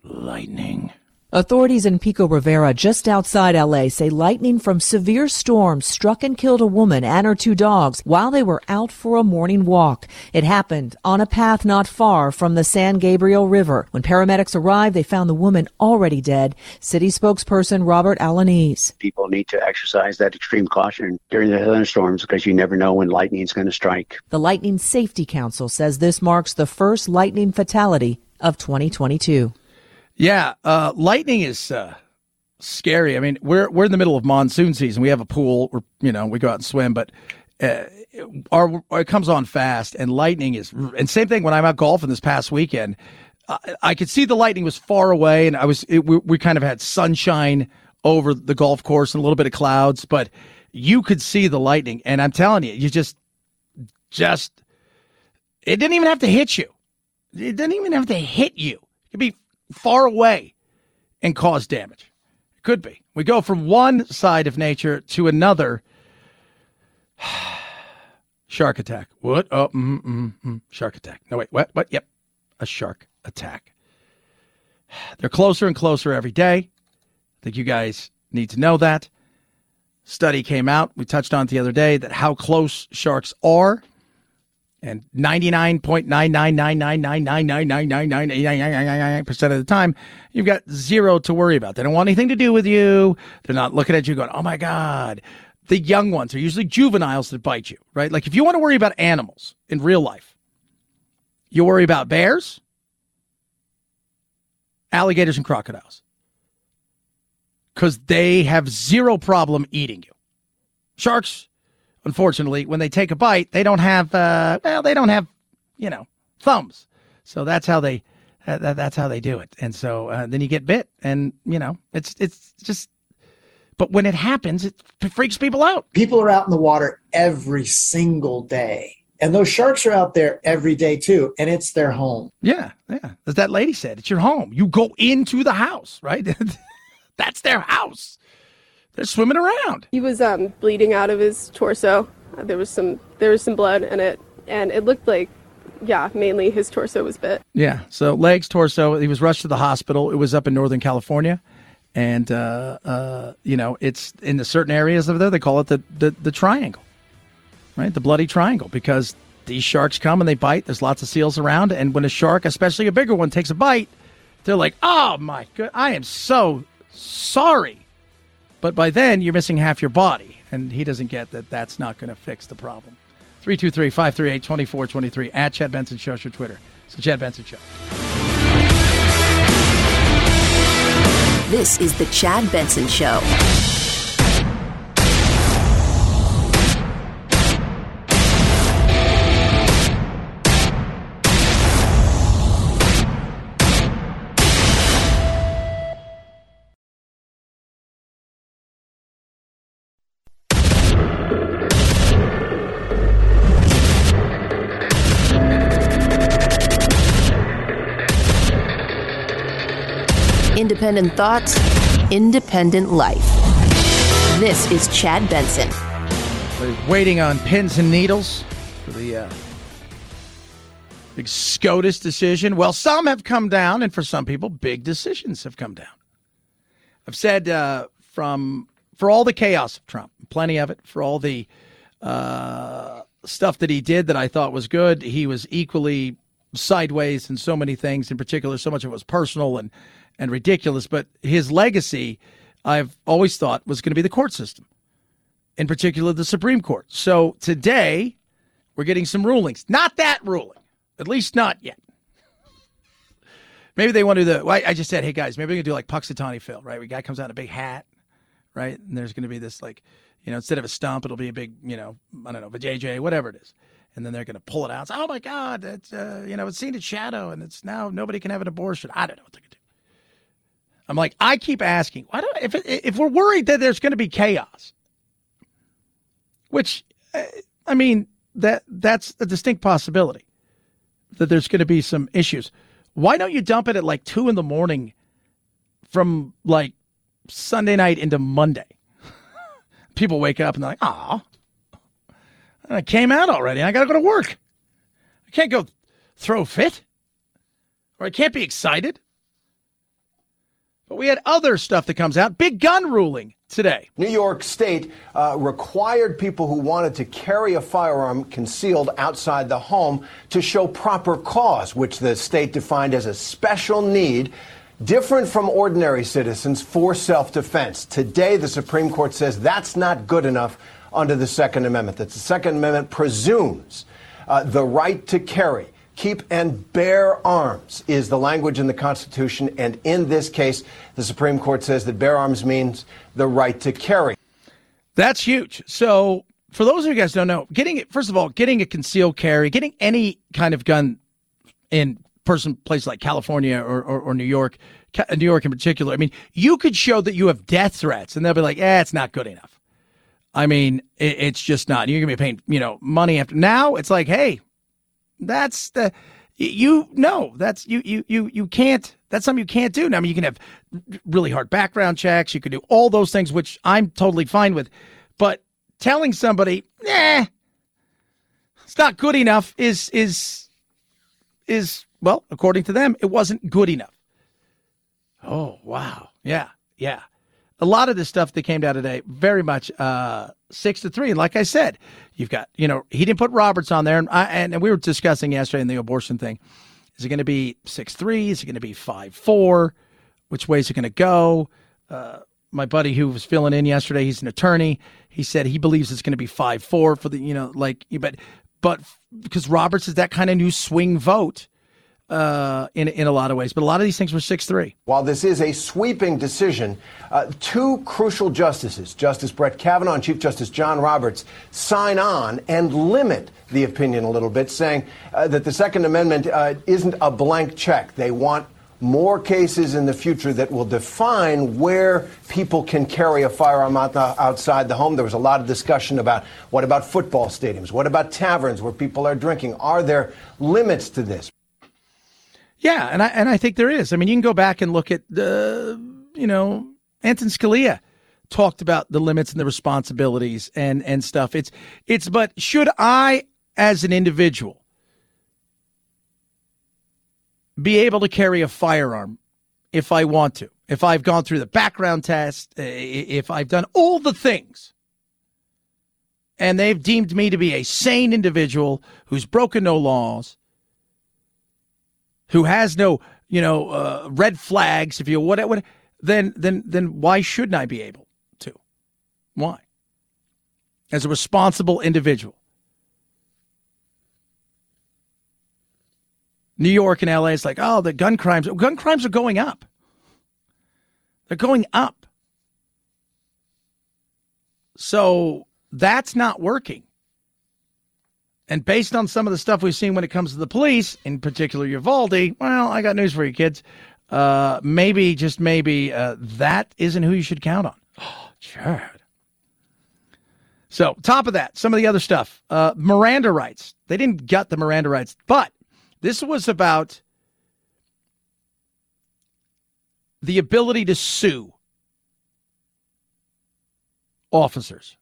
Speaker 2: lightning.
Speaker 20: Authorities in Pico Rivera, just outside LA, say lightning from severe storms struck and killed a woman and her two dogs while they were out for a morning walk. It happened on a path not far from the San Gabriel River. When paramedics arrived, they found the woman already dead. City spokesperson Robert Alanese.
Speaker 21: People need to exercise that extreme caution during the thunderstorms because you never know when lightning is going to strike.
Speaker 20: The Lightning Safety Council says this marks the first lightning fatality of 2022.
Speaker 2: Yeah, uh, lightning is uh, scary. I mean, we're we're in the middle of monsoon season. We have a pool. We're you know we go out and swim, but uh, our it comes on fast, and lightning is. And same thing when I'm out golfing this past weekend. I, I could see the lightning was far away, and I was it, we, we kind of had sunshine over the golf course and a little bit of clouds, but you could see the lightning. And I'm telling you, you just just it didn't even have to hit you. It didn't even have to hit you. It could be far away and cause damage. It could be. We go from one side of nature to another. <sighs> shark attack. What? Oh, mm, mm, mm. shark attack. No, wait. What? What? Yep. A shark attack. <sighs> They're closer and closer every day. I think you guys need to know that. Study came out. We touched on it the other day that how close sharks are and 99.99999999999% of the time, you've got zero to worry about. They don't want anything to do with you. They're not looking at you going, oh my God. The young ones are usually juveniles that bite you, right? Like if you want to worry about animals in real life, you worry about bears, alligators, and crocodiles because they have zero problem eating you. Sharks, unfortunately, when they take a bite, they don't have uh, well, they don't have you know thumbs, so that's how they uh, that, that's how they do it. And so uh, then you get bit, and you know it's it's just. But when it happens, it freaks people out.
Speaker 22: People are out in the water every single day. And those sharks are out there every day too, and it's their home.
Speaker 2: Yeah, yeah. As that lady said, it's your home. You go into the house, right? <laughs> That's their house. They're swimming around.
Speaker 23: He was um, bleeding out of his torso. Uh, there was some there was some blood in it, and it looked like, yeah, mainly his torso was bit.
Speaker 2: Yeah. So legs, torso. He was rushed to the hospital. It was up in Northern California, and uh, uh, you know it's in the certain areas of there. They call it the, the the triangle, right? The bloody triangle because these sharks come and they bite. There's lots of seals around, and when a shark, especially a bigger one, takes a bite, they're like, "Oh my god, I am so sorry." But by then, you're missing half your body, and he doesn't get that that's not going to fix the problem. 323 538 2423 at Chad Benson Show your Twitter. It's the Chad Benson Show.
Speaker 1: This is the Chad Benson Show. Independent thoughts, independent life. This is Chad Benson.
Speaker 2: We're waiting on pins and needles for the uh, big SCOTUS decision. Well, some have come down, and for some people, big decisions have come down. I've said uh, from for all the chaos of Trump, plenty of it, for all the uh, stuff that he did that I thought was good, he was equally sideways in so many things. In particular, so much of it was personal and and ridiculous. But his legacy, I've always thought, was going to be the court system, in particular the Supreme Court. So today, we're getting some rulings. Not that ruling, at least not yet. Maybe they want to do the. Well, I just said, hey guys, maybe we can do like Punxsutawney Phil, right? A guy comes out in a big hat, right? And there's going to be this like, you know, instead of a stump, it'll be a big, you know, I don't know, a JJ, whatever it is. And then they're going to pull it out. Say, oh my God, it's uh, you know, it's seen its shadow, and it's now nobody can have an abortion. I don't know what they're going to do. I'm like, I keep asking, why do if if we're worried that there's going to be chaos, which I mean that that's a distinct possibility that there's going to be some issues. Why don't you dump it at like two in the morning from like Sunday night into Monday? <laughs> People wake up and they're like, "Ah, I came out already. I got to go to work. I can't go throw fit, or I can't be excited." But we had other stuff that comes out. Big gun ruling today.
Speaker 24: New York State uh, required people who wanted to carry a firearm concealed outside the home to show proper cause, which the state defined as a special need different from ordinary citizens for self defense. Today, the Supreme Court says that's not good enough under the Second Amendment, that the Second Amendment presumes uh, the right to carry. Keep and bear arms is the language in the Constitution. And in this case, the Supreme Court says that bear arms means the right to carry.
Speaker 2: That's huge. So, for those of you guys don't know, getting it, first of all, getting a concealed carry, getting any kind of gun in person place like California or, or, or New York, New York in particular. I mean, you could show that you have death threats, and they'll be like, "Eh, it's not good enough." I mean, it, it's just not. You're gonna be paying, you know, money after. Now it's like, hey, that's the you know that's you you you you can't. That's something you can't do. Now, I mean, you can have really hard background checks. You can do all those things, which I'm totally fine with. But telling somebody, "Nah, it's not good enough," is is is well, according to them, it wasn't good enough. Oh, wow. Yeah. Yeah. A lot of this stuff that came down today, very much uh, six to three. Like I said, you've got, you know, he didn't put Roberts on there. And, I, and we were discussing yesterday in the abortion thing. Is it going to be six three? Is it going to be five four? Which way is it going to go? Uh, my buddy who was filling in yesterday, he's an attorney. He said he believes it's going to be five four for the, you know, like, but, but because Roberts is that kind of new swing vote uh, in in a lot of ways. But a lot of these things were six three.
Speaker 24: While this is a sweeping decision, uh, two crucial justices, Justice Brett Kavanaugh and Chief Justice John Roberts, sign on and limit the opinion a little bit, saying uh, that the Second Amendment uh, isn't a blank check. They want more cases in the future that will define where people can carry a firearm out the, outside the home. There was a lot of discussion about what about football stadiums? What about taverns where people are drinking? Are there limits to this?
Speaker 2: Yeah, and I and I think there is. I mean, you can go back and look at the, you know, Anton Scalia talked about the limits and the responsibilities and and stuff. It's it's but should I as an individual be able to carry a firearm if I want to? If I've gone through the background test, if I've done all the things and they've deemed me to be a sane individual who's broken no laws, who has no, you know, uh, red flags, if you what, what, then then then why shouldn't I be able to? Why? As a responsible individual. New York and LA is like, oh, the gun crimes, gun crimes are going up. They're going up. So that's not working. And based on some of the stuff we've seen when it comes to the police, in particular Uvalde, well, I got news for you, kids. Uh, maybe, just maybe, uh, that isn't who you should count on. <gasps> Oh, Chad. So, top of that, some of the other stuff. Uh, Miranda rights. They didn't gut the Miranda rights, but this was about the ability to sue officers.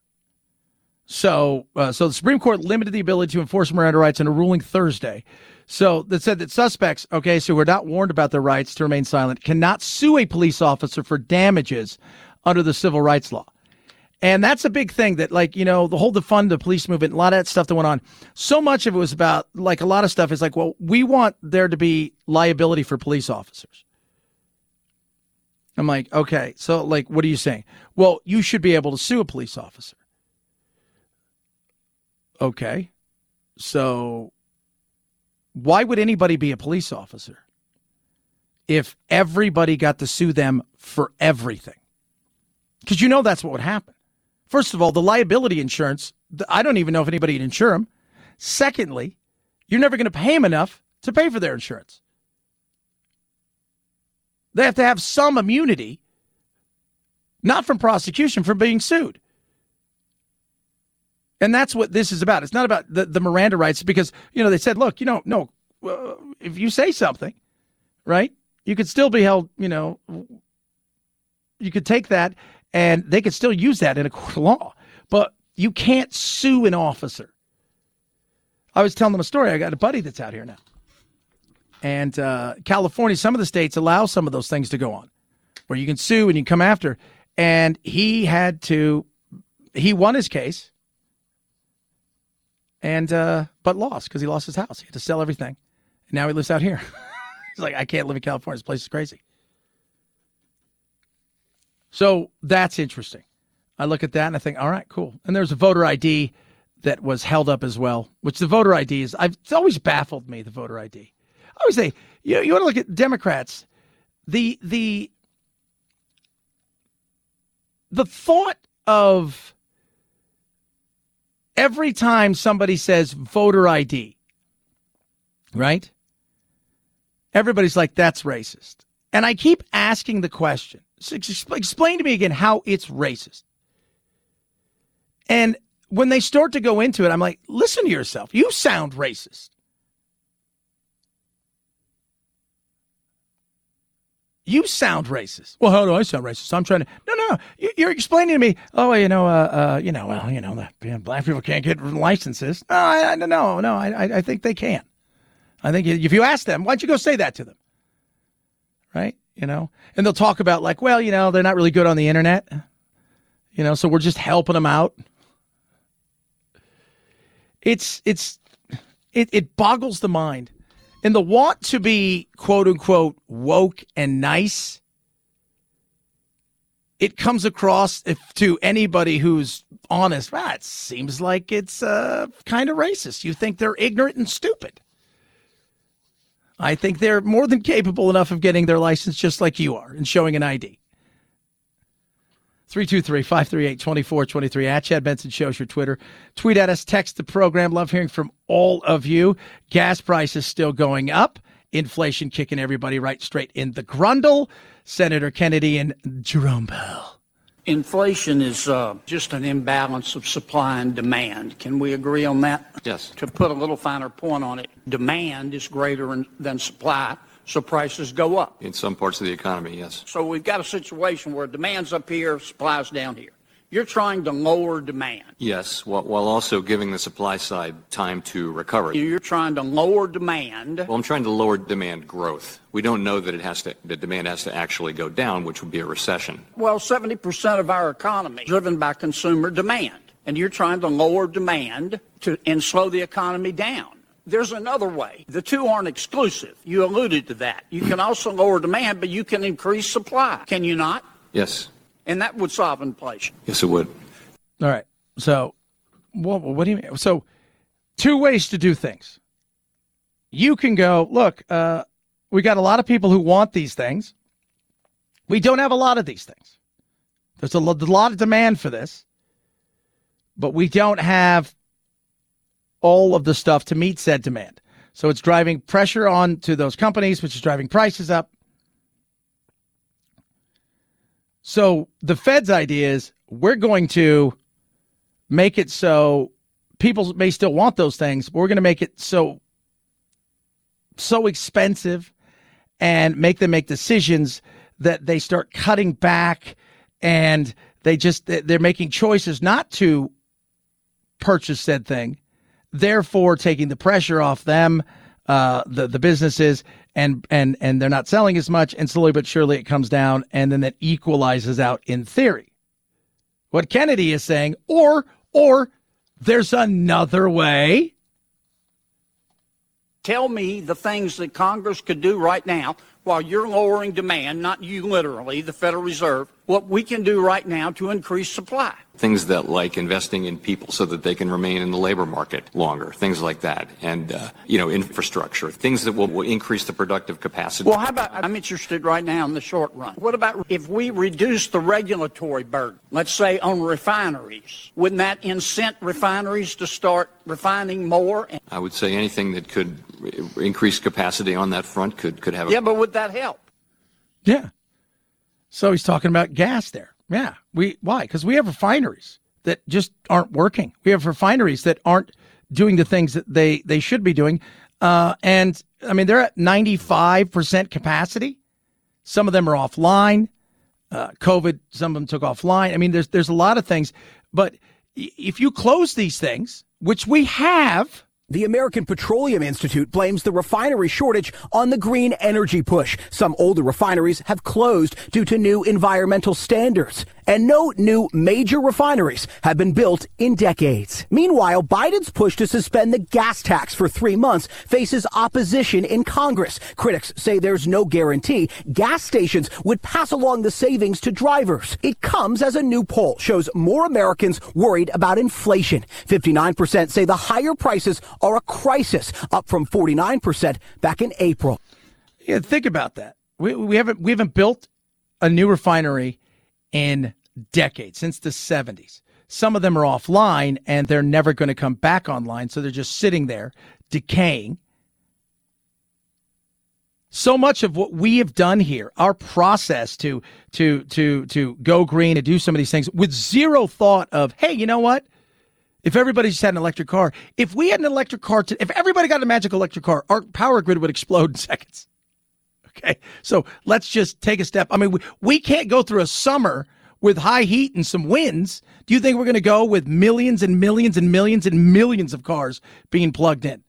Speaker 2: So, uh, so the Supreme Court limited the ability to enforce Miranda rights in a ruling Thursday. So that said that suspects, okay, so we're not warned about their rights to remain silent, cannot sue a police officer for damages under the civil rights law. And that's a big thing that, like, you know, the whole defund the police movement, a lot of that stuff that went on, so much of it was about, like, a lot of stuff is like, well, we want there to be liability for police officers. I'm like, okay, so, like, what are you saying? Well, you should be able to sue a police officer. Okay. So why would anybody be a police officer if everybody got to sue them for everything? Because you know that's what would happen. First of all, the liability insurance, I don't even know if anybody would insure them. Secondly, you're never going to pay them enough to pay for their insurance. They have to have some immunity, not from prosecution, from being sued. And that's what this is about. It's not about the, the Miranda rights because, you know, they said, look, you know, no, uh, if you say something, right, you could still be held, you know, you could take that and they could still use that in a court of law. But you can't sue an officer. I was telling them a story. I got a buddy that's out here now. And uh, California, some of the states allow some of those things to go on. where you can sue and you come after. And he had to, he won his case, and uh, but lost because he lost his house. He had to sell everything. And now he lives out here. <laughs> He's like, I can't live in California. This place is crazy. So that's interesting. I look at that and I think, all right, cool. And there's a voter ID that was held up as well, which the voter ID is. I've it's always baffled me the voter ID. I always say you you want to look at Democrats, the the the thought of every time somebody says voter ID, right? Everybody's like, that's racist. And I keep asking the question explain to me again how it's racist. And when they start to go into it, I'm like, listen to yourself. You sound racist. You sound racist. Well, how do I sound racist? I'm trying to. No, no, no. You're explaining to me. Oh, you know, uh, uh, you know, well, you know, that black people can't get licenses. No, I, no, no. I, I think they can. I think if you ask them, why don't you go say that to them? Right? You know, and they'll talk about like, well, you know, they're not really good on the internet. You know, so we're just helping them out. It's it's it, it boggles the mind and the want to be quote unquote woke and nice, it comes across if, to anybody who's honest. Well, it seems like it's uh, kind of racist. You think they're ignorant and stupid. I think they're more than capable enough of getting their license just like you are and showing an ID. 323 538 2423 at Chad Benson Shows your Twitter. Tweet at us, text the program. Love hearing from all of you. Gas prices still going up. Inflation kicking everybody right straight in the grundle. Senator Kennedy and Jerome Powell.
Speaker 4: Inflation is uh, just an imbalance of supply and demand. Can we agree on that?
Speaker 5: Yes.
Speaker 4: To put a little finer point on it, demand is greater than supply so prices go up.
Speaker 5: In some parts of the economy, yes.
Speaker 4: So we've got a situation where demand's up here, supply's down here. You're trying to lower demand.
Speaker 5: Yes, while, while also giving the supply side time to recover.
Speaker 4: You're trying to lower demand.
Speaker 5: Well, I'm trying to lower demand growth. We don't know that it has to, the demand has to actually go down, which would be a recession.
Speaker 4: Well, 70% of our economy is driven by consumer demand, and you're trying to lower demand to and slow the economy down. There's another way. The two aren't exclusive. You alluded to that. You can also lower demand, but you can increase supply. Can you not?
Speaker 5: Yes.
Speaker 4: And that would solve inflation.
Speaker 5: Yes, it would.
Speaker 2: All right. So, what, what do you mean? So, two ways to do things. You can go, look, uh, we got a lot of people who want these things. We don't have a lot of these things. There's a lot of demand for this, but we don't have all of the stuff to meet said demand. So it's driving pressure on to those companies, which is driving prices up. So the Fed's idea is we're going to make it so people may still want those things, but we're going to make it so so expensive and make them make decisions that they start cutting back and they just they're making choices not to purchase said thing therefore taking the pressure off them, uh, the the businesses, and and and they're not selling as much, and slowly but surely it comes down, and then that equalizes out in theory. What Kennedy is saying, or or there's another way.
Speaker 4: Tell me the things that Congress could do right now while you're lowering demand, not you literally, the Federal Reserve, what we can do right now to increase supply.
Speaker 5: Things that like investing in people so that they can remain in the labor market longer, things like that, and uh, you know infrastructure, things that will, will, increase the productive capacity.
Speaker 4: Well, how about I'm interested right now in the short run. What about if we reduce the regulatory burden, let's say on refineries? Wouldn't that incent refineries to start refining more?
Speaker 5: I would say anything that could increase capacity on that front could could have. A-
Speaker 4: yeah, but would that help?
Speaker 2: Yeah. So he's talking about gas there. Yeah. We why? Because we have refineries that just aren't working. We have refineries that aren't doing the things that they they should be doing. Uh, and I mean, they're at ninety five percent capacity. Some of them are offline. Uh, COVID, some of them took offline. I mean, there's there's a lot of things. But if you close these things, which we have,
Speaker 25: The American Petroleum Institute blames the refinery shortage on the green energy push. Some older refineries have closed due to new environmental standards. And no new major refineries have been built in decades. Meanwhile, Biden's push to suspend the gas tax for three months faces opposition in Congress. Critics say there's no guarantee gas stations would pass along the savings to drivers. It comes as a new poll shows more Americans worried about inflation. 59% say the higher prices are a crisis, up from 49% back in April.
Speaker 2: Yeah, think about that. We, we haven't we haven't built a new refinery in decades since the 70s. Some of them are offline and they're never going to come back online, so they're just sitting there decaying. So much of what we have done here, our process to to to to go green and do some of these things with zero thought of, hey, you know what? If everybody just had an electric car, if we had an electric car, to, if everybody got a magic electric car, our power grid would explode in <laughs> seconds. Okay. So let's just take a step. I mean, we, we can't go through a summer with high heat and some winds. Do you think we're going to go with millions and millions and millions and millions of cars being plugged in?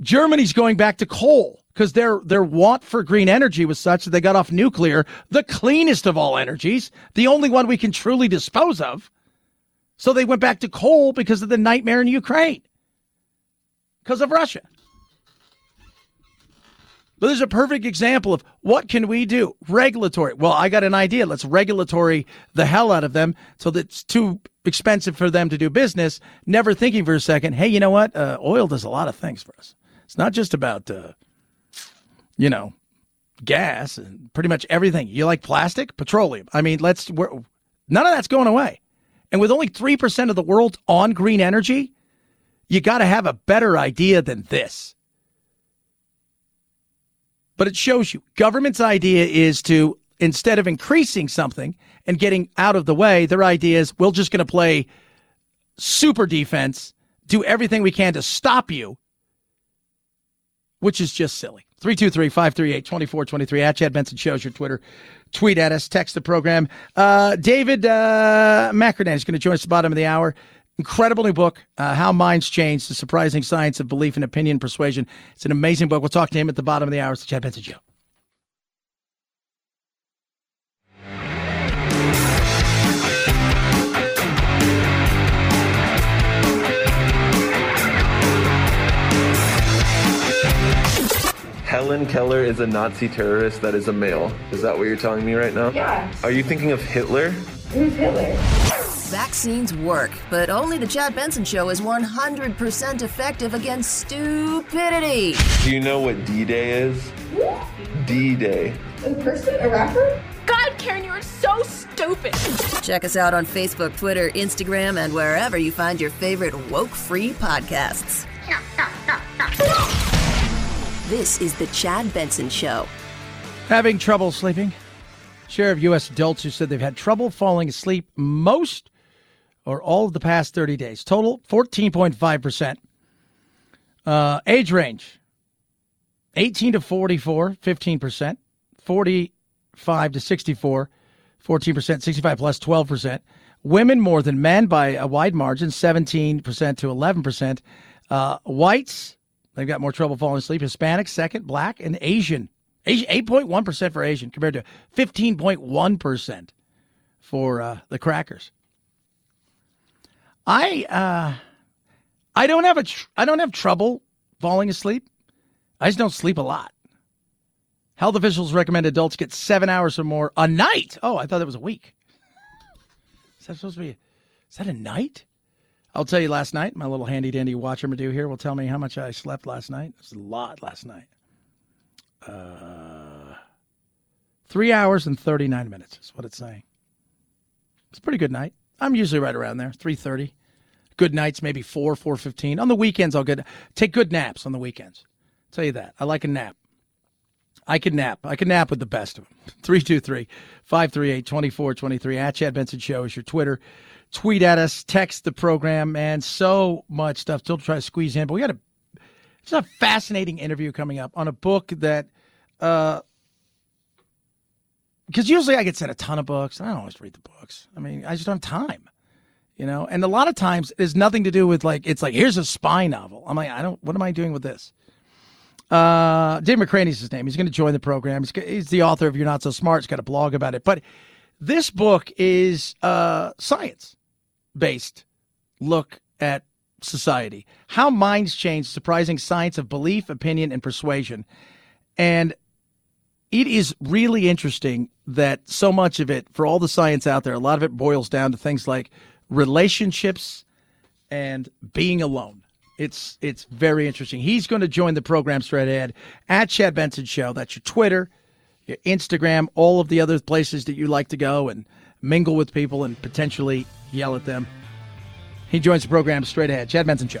Speaker 2: Germany's going back to coal because their their want for green energy was such that they got off nuclear, the cleanest of all energies, the only one we can truly dispose of. So they went back to coal because of the nightmare in Ukraine, because of Russia. But there's a perfect example of what can we do? Regulatory. Well, I got an idea. Let's regulatory the hell out of them so that it's too expensive for them to do business. Never thinking for a second, hey, you know what? Uh, oil does a lot of things for us. It's not just about, uh, you know, gas and pretty much everything. You like plastic, petroleum. I mean, let's. none of that's going away. And with only 3% of the world on green energy, you got to have a better idea than this. But it shows you government's idea is to, instead of increasing something and getting out of the way, their idea is we're just going to play super defense, do everything we can to stop you, which is just silly. 323 538 2423 at Chad Benson Shows your Twitter. Tweet at us, text the program. Uh, David uh, is going to join us at the bottom of the hour. Incredible new book, uh, How Minds Change, The Surprising Science of Belief and Opinion Persuasion. It's an amazing book. We'll talk to him at the bottom of the hour. It's the Chad Benson Show.
Speaker 26: Helen Keller is a Nazi terrorist that is a male. Is that what you're telling me right now?
Speaker 27: Yeah.
Speaker 26: Are you thinking of Hitler?
Speaker 27: Who's Hitler?
Speaker 1: Vaccines work, but only the Chad Benson Show is 100% effective against stupidity.
Speaker 26: Do you know what D Day is? D Day.
Speaker 27: A person? A rapper?
Speaker 28: God, Karen, you are so stupid.
Speaker 1: Check us out on Facebook, Twitter, Instagram, and wherever you find your favorite woke free podcasts. This is the Chad Benson Show.
Speaker 2: Having trouble sleeping? Share of U.S. adults who said they've had trouble falling asleep most or all of the past 30 days. Total 14.5%. Uh, age range 18 to 44, 15%. 45 to 64, 14%. 65 plus, 12%. Women more than men by a wide margin, 17% to 11%. Uh, whites, they've got more trouble falling asleep. Hispanic, second. Black and Asian. Asian 8.1% for Asian compared to 15.1% for uh, the crackers. I uh, I don't have a tr- I don't have trouble falling asleep. I just don't sleep a lot. Health officials recommend adults get seven hours or more a night. Oh, I thought that was a week. Is that supposed to be? Is that a night? I'll tell you. Last night, my little handy dandy watcher Madu here will tell me how much I slept last night. It was a lot last night. Uh, three hours and thirty nine minutes is what it's saying. It's a pretty good night. I'm usually right around there, three thirty. Good nights, maybe four, four fifteen. On the weekends, I'll get take good naps on the weekends. I'll tell you that. I like a nap. I can nap. I can nap with the best of them. <laughs> 323 538 2423. At Chad Benson Show is your Twitter. Tweet at us, text the program, and so much stuff. Still try to squeeze in, but we got a it's a fascinating interview coming up on a book that uh because usually I get sent a ton of books. And I don't always read the books. I mean, I just don't have time. you know. And a lot of times, has nothing to do with like it's like here's a spy novel. I'm like, I don't. What am I doing with this? Uh, Dave McRaney's his name. He's going to join the program. He's, he's the author of You're Not So Smart. He's got a blog about it. But this book is uh, science based look at society, how minds change, surprising science of belief, opinion, and persuasion. And it is really interesting that so much of it, for all the science out there, a lot of it boils down to things like relationships and being alone. It's it's very interesting. He's going to join the program straight ahead at Chad Benson Show. That's your Twitter, your Instagram, all of the other places that you like to go and mingle with people and potentially yell at them. He joins the program straight ahead. Chad Benson Show.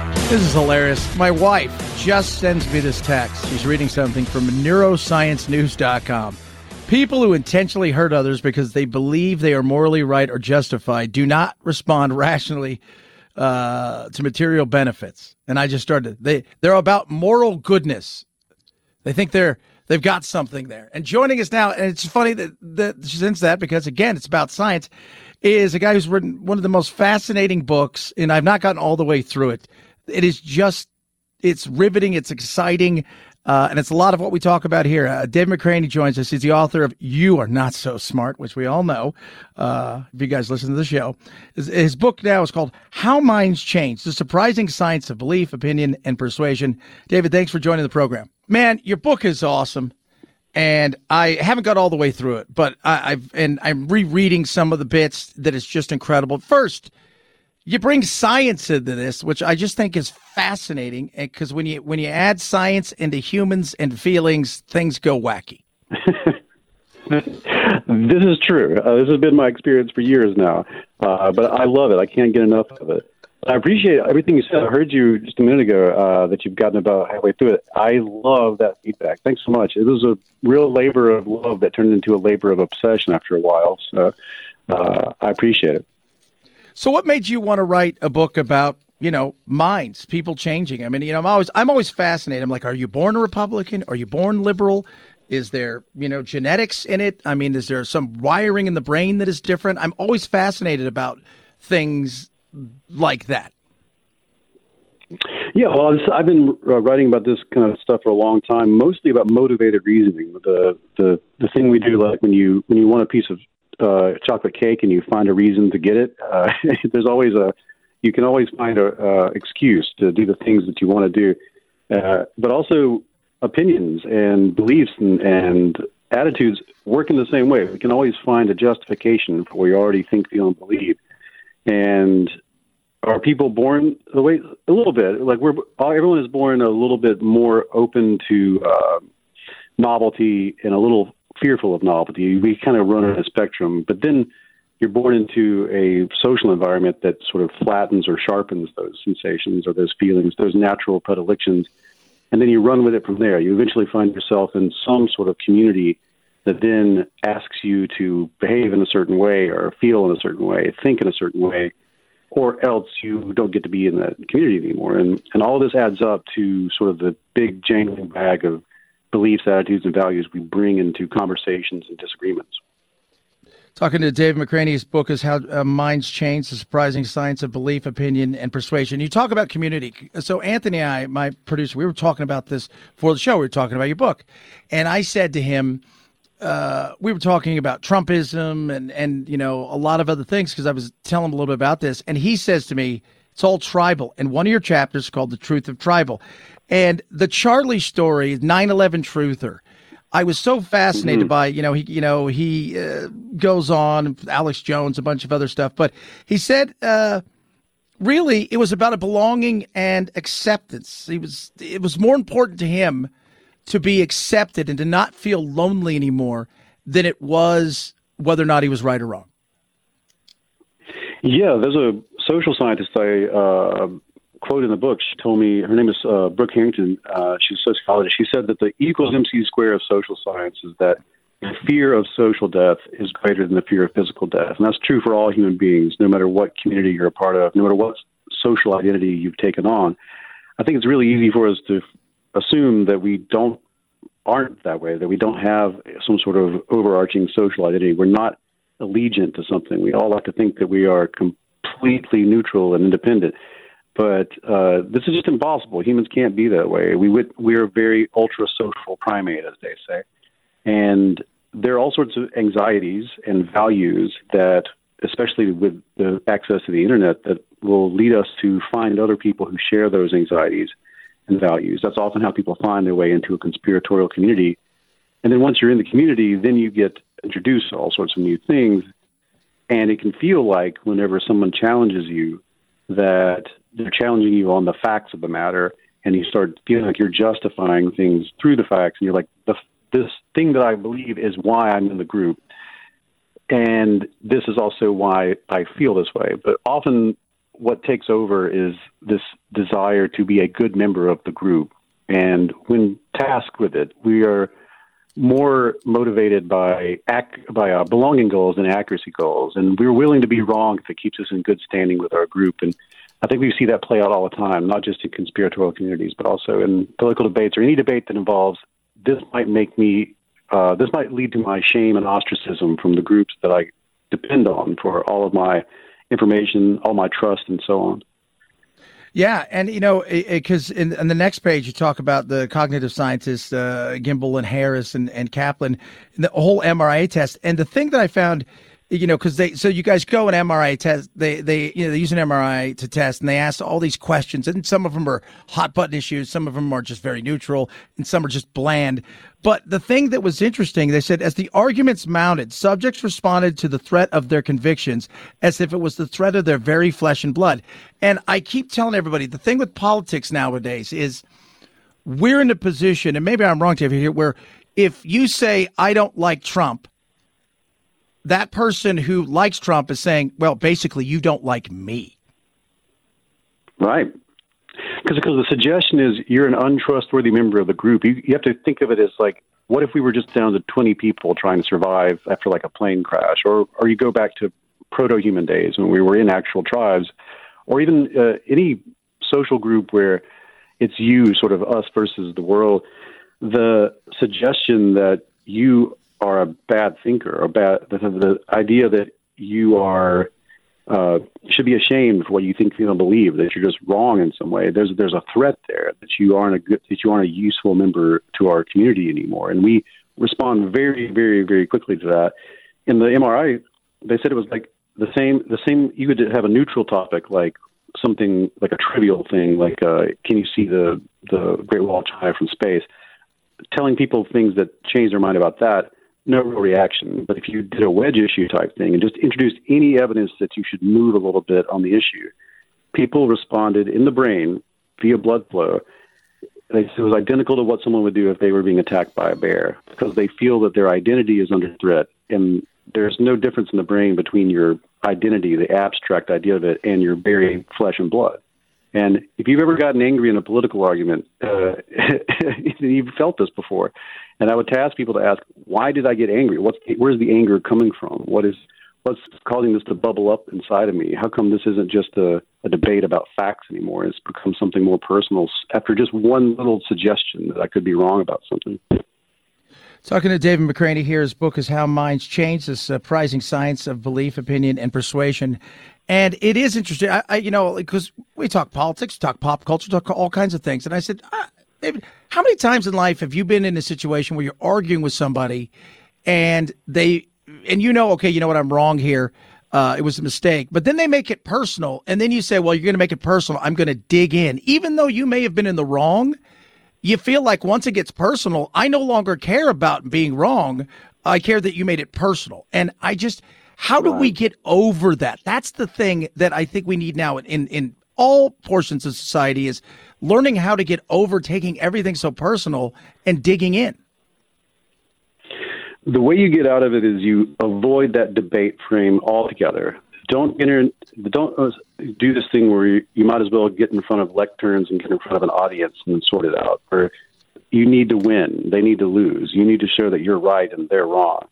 Speaker 2: This is hilarious. My wife just sends me this text. She's reading something from neurosciencenews.com. People who intentionally hurt others because they believe they are morally right or justified do not respond rationally uh, to material benefits. And I just started. They they're about moral goodness. They think they're they've got something there. And joining us now, and it's funny that that she sends that because again, it's about science. Is a guy who's written one of the most fascinating books, and I've not gotten all the way through it. It is just it's riveting, it's exciting. Uh, and it's a lot of what we talk about here. Uh, Dave McRaney joins us. He's the author of You Are Not So Smart, which we all know uh, if you guys listen to the show. His, his, book now is called How Minds Change The Surprising Science of Belief, Opinion, and Persuasion. David, thanks for joining the program. Man, your book is awesome. And I haven't got all the way through it, but I, I've and I'm rereading some of the bits that is just incredible. First, you bring science into this, which I just think is fascinating, because when you when you add science into humans and feelings, things go wacky. <laughs>
Speaker 11: this is true. Uh, this has been my experience for years now, uh, but I love it. I can't get enough of it. I appreciate everything you said. I heard you just a minute ago uh, that you've gotten about halfway through it. I love that feedback. Thanks so much. It was a real labor of love that turned into a labor of obsession after a while. So uh, I appreciate it.
Speaker 2: So, what made you want to write a book about you know minds, people changing? I mean, you know, I'm always I'm always fascinated. I'm like, are you born a Republican? Are you born liberal? Is there you know genetics in it? I mean, is there some wiring in the brain that is different? I'm always fascinated about things like that.
Speaker 11: Yeah, well, I've been uh, writing about this kind of stuff for a long time, mostly about motivated reasoning. The the the thing we do, like when you when you want a piece of uh, chocolate cake and you find a reason to get it, uh, <laughs> there's always a you can always find a uh, excuse to do the things that you want to do, uh, but also opinions and beliefs and, and attitudes work in the same way. We can always find a justification for what we already think, feel, and believe. And are people born the way a little bit like we're everyone is born a little bit more open to uh, novelty and a little fearful of novelty. We kind of run on a spectrum, but then you're born into a social environment that sort of flattens or sharpens those sensations or those feelings, those natural predilections, and then you run with it from there. You eventually find yourself in some sort of community that then asks you to behave in a certain way or feel in a certain way, think in a certain way, or else you don't get to be in that community anymore. And and all this adds up to sort of the big jangling bag of beliefs, attitudes, and values we bring into conversations and disagreements.
Speaker 2: Talking to Dave McRaney, his book is How uh, Minds Change The Surprising Science of Belief, Opinion, and Persuasion. You talk about community. So, Anthony and I, my producer, we were talking about this for the show. We were talking about your book. And I said to him, uh, we were talking about Trumpism and, and, you know, a lot of other things because I was telling him a little bit about this. And he says to me, it's all tribal. And one of your chapters called The Truth of Tribal. And the Charlie story, 9 11 Truther, I was so fascinated
Speaker 11: Mhm.
Speaker 2: by you know he you know he uh, goes on Alex Jones a bunch of other stuff, but he said uh, really it was about a belonging and acceptance. He was it was more important to him to be accepted and to not feel lonely anymore than it was whether or not he was right or wrong.
Speaker 11: Yeah, there's a social scientist I uh, quote in the book. She told me her name is uh, Brooke Harrington. Uh, she's a sociologist. She said that the equals MC square of social science is that the fear of social death is greater than the fear of physical death, and that's true for all human beings, no matter what community you're a part of, no matter what social identity you've taken on. I think it's really easy for us to assume that we don't aren't that way, that we don't have some sort of overarching social identity. We're not allegiant to something. We all like to think that we are completely neutral and independent. But uh, this is just impossible. Humans can't be that way. We would, we're a very ultra social primate, as they say. And there are all sorts of anxieties and values that, especially with the access to the internet, that will lead us to find other people who share those anxieties and values. That's often how people find their way into a conspiratorial community. And then once you're in the community, then you get introduced to all sorts of new things. And it can feel like whenever someone challenges you that they're challenging you on the facts of the matter, and you start feeling like you're justifying things through the facts, and you're like, the, this thing that I believe is why I'm in the group. And this is also why I feel this way. But often what takes over is this desire to be a good member of the group. And when tasked with it, we are more motivated by ac- by uh, belonging goals than accuracy goals, and we're willing to be wrong if it keeps us in good standing with our group. And I think we see that play out all the time, not just in conspiratorial communities, but also in political debates or any debate that involves this might make me, uh, this might lead to my shame and ostracism from the groups that I depend on for all of my information, all my trust, and so on.
Speaker 2: Yeah, and you know, because in, in the next page you talk about the cognitive scientists uh, Gimbel and Harris and, and Kaplan, and the whole MRI test. And the thing that I found, you know, because they so you guys go an MRI test, they they you know they use an MRI to test, and they ask all these questions, and some of them are hot button issues, some of them are just very neutral, and some are just bland. But the thing that was interesting, they said, as the arguments mounted, subjects responded to the threat of their convictions as if it was the threat of their very flesh and blood. And I keep telling everybody the thing with politics nowadays is we're in a position, and maybe I'm wrong, David, here, where if you say, I don't like Trump, that person who likes Trump is saying, well, basically, you don't like me.
Speaker 11: Right. Because the suggestion is you're an untrustworthy member of the group. You, you have to think of it as like, what if we were just down to 20 people trying to survive after like a plane crash, or or you go back to proto-human days when we were in actual tribes, or even uh, any social group where it's you, sort of us versus the world. The suggestion that you are a bad thinker, or bad the, the idea that you are uh, should be ashamed for what you think, and believe. That you're just wrong in some way. There's there's a threat there that you aren't a good, that you aren't a useful member to our community anymore, and we respond very, very, very quickly to that. In the MRI, they said it was like the same. The same. You could have a neutral topic like something like a trivial thing, like uh, can you see the the Great Wall of China from space? Telling people things that change their mind about that no real reaction. But if you did a wedge issue type thing and just introduced any evidence that you should move a little bit on the issue, people responded in the brain via blood flow. It was identical to what someone would do if they were being attacked by a bear because they feel that their identity is under threat. And there's no difference in the brain between your identity, the abstract idea of it, and your very flesh and blood. And if you've ever gotten angry in a political argument, uh, <laughs> you've felt this before. And I would task people to ask, why did I get angry? What's where's the anger coming from? What is what's causing this to bubble up inside of me? How come this isn't just a, a debate about facts anymore? It's become something more personal after just one little suggestion that I could be wrong about something.
Speaker 2: Talking to David McRaney here, his book is How Minds Change, the surprising science of belief, opinion, and persuasion. And it is interesting, I, I you know, because we talk politics, talk pop culture, talk all kinds of things. And I said, ah, David, how many times in life have you been in a situation where you're arguing with somebody and they, and you know, okay, you know what, I'm wrong here. Uh, it was a mistake. But then they make it personal. And then you say, well, you're going to make it personal. I'm going to dig in. Even though you may have been in the wrong, you feel like once it gets personal, I no longer care about being wrong. I care that you made it personal. And I just, how do we get over that? That's the thing that I think we need now in, in all portions of society is learning how to get over taking everything so personal and digging in.
Speaker 11: The way you get out of it is you avoid that debate frame altogether. Don't enter, don't uh, do this thing where you, you might as well get in front of lecterns and get in front of an audience and sort it out. Or you need to win, they need to lose. You need to show that you're right and they're wrong.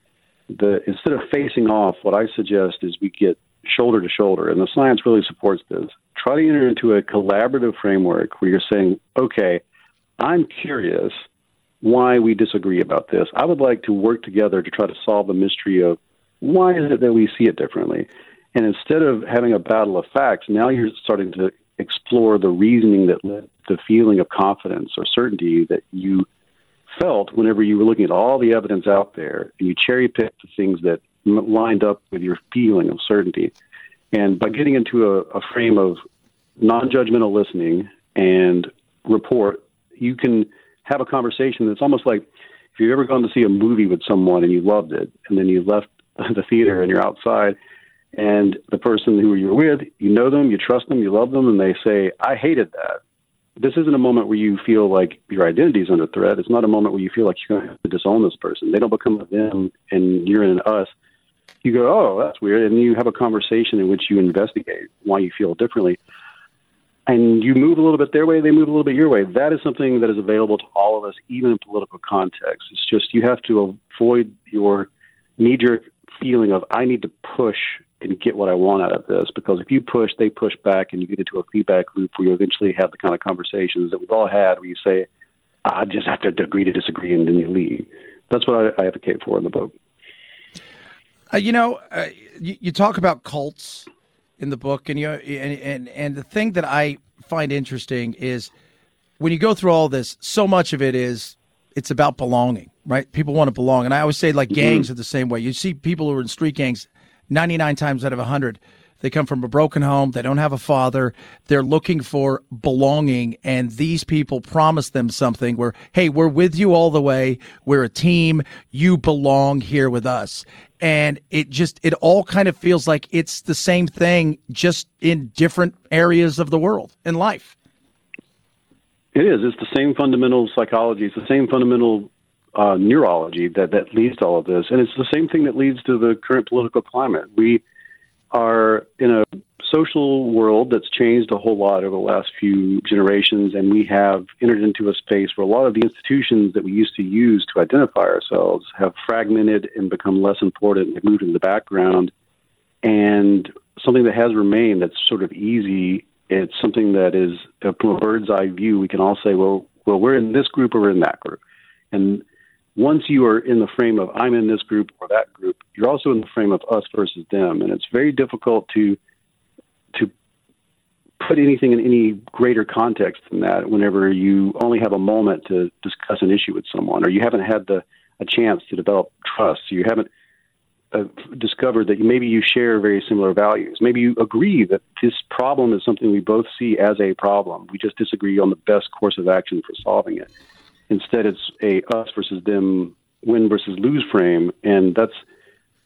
Speaker 11: The instead of facing off, what I suggest is we get shoulder to shoulder, and the science really supports this. Try to enter into a collaborative framework where you're saying, okay, I'm curious why we disagree about this. I would like to work together to try to solve the mystery of why is it that we see it differently. And instead of having a battle of facts, now you're starting to explore the reasoning that led the feeling of confidence or certainty that you felt whenever you were looking at all the evidence out there and you cherry picked the things that lined up with your feeling of certainty. And by getting into a, a frame of non judgmental listening and report, you can have a conversation that's almost like if you've ever gone to see a movie with someone and you loved it, and then you left <laughs> the theater and you're outside, and the person who you're with, you know them, you trust them, you love them, and they say, I hated that. This isn't a moment where you feel like your identity is under threat. It's not a moment where you feel like you're going to have to disown this person. They don't become a them and you're in an us. You go, oh, that's weird. And you have a conversation in which you investigate why you feel differently and you move a little bit their way, they move a little bit your way. That is something that is available to all of us, even in political context. It's just you have to avoid your knee jerk feeling of, I need to push and get what I want out of this. Because if you push, they push back, and you get into a feedback loop where you eventually have the kind of conversations that we've all had where you say, I just have to agree to disagree, and then you leave. That's what I, I advocate for in the book.
Speaker 2: Uh, you know, uh, you, you talk about cults in the book, and you and, and and the thing that I find interesting is when you go through all this, so much of it is it's about belonging, right? People want to belong, and I always say like gangs mm-hmm. are the same way. You see people who are in street gangs, ninety nine times out of hundred, they come from a broken home. They don't have a father. They're looking for belonging. And these people promise them something where, hey, we're with you all the way. We're a team. You belong here with us and it just it all kind of feels like it's the same thing just in different areas of the world in life
Speaker 11: it is it's the same fundamental psychology it's the same fundamental uh, neurology that that leads to all of this and it's the same thing that leads to the current political climate we are in a social world that's changed a whole lot over the last few generations, and we have entered into a space where a lot of the institutions that we used to use to identify ourselves have fragmented and become less important and moved in the background. And something that has remained that's sort of easy, it's something that is from a bird's eye view, we can all say, well, well, we're in this group or we're in that group. And once you are in the frame of I'm in this group or that group, you're also in the frame of us versus them. And it's very difficult to to put anything in any greater context than that whenever you only have a moment to discuss an issue with someone or you haven't had the a chance to develop trust. You haven't uh, discovered that maybe you share very similar values. Maybe you agree that this problem is something we both see as a problem. We just disagree on the best course of action for solving it instead it's a us versus them win versus lose frame and that's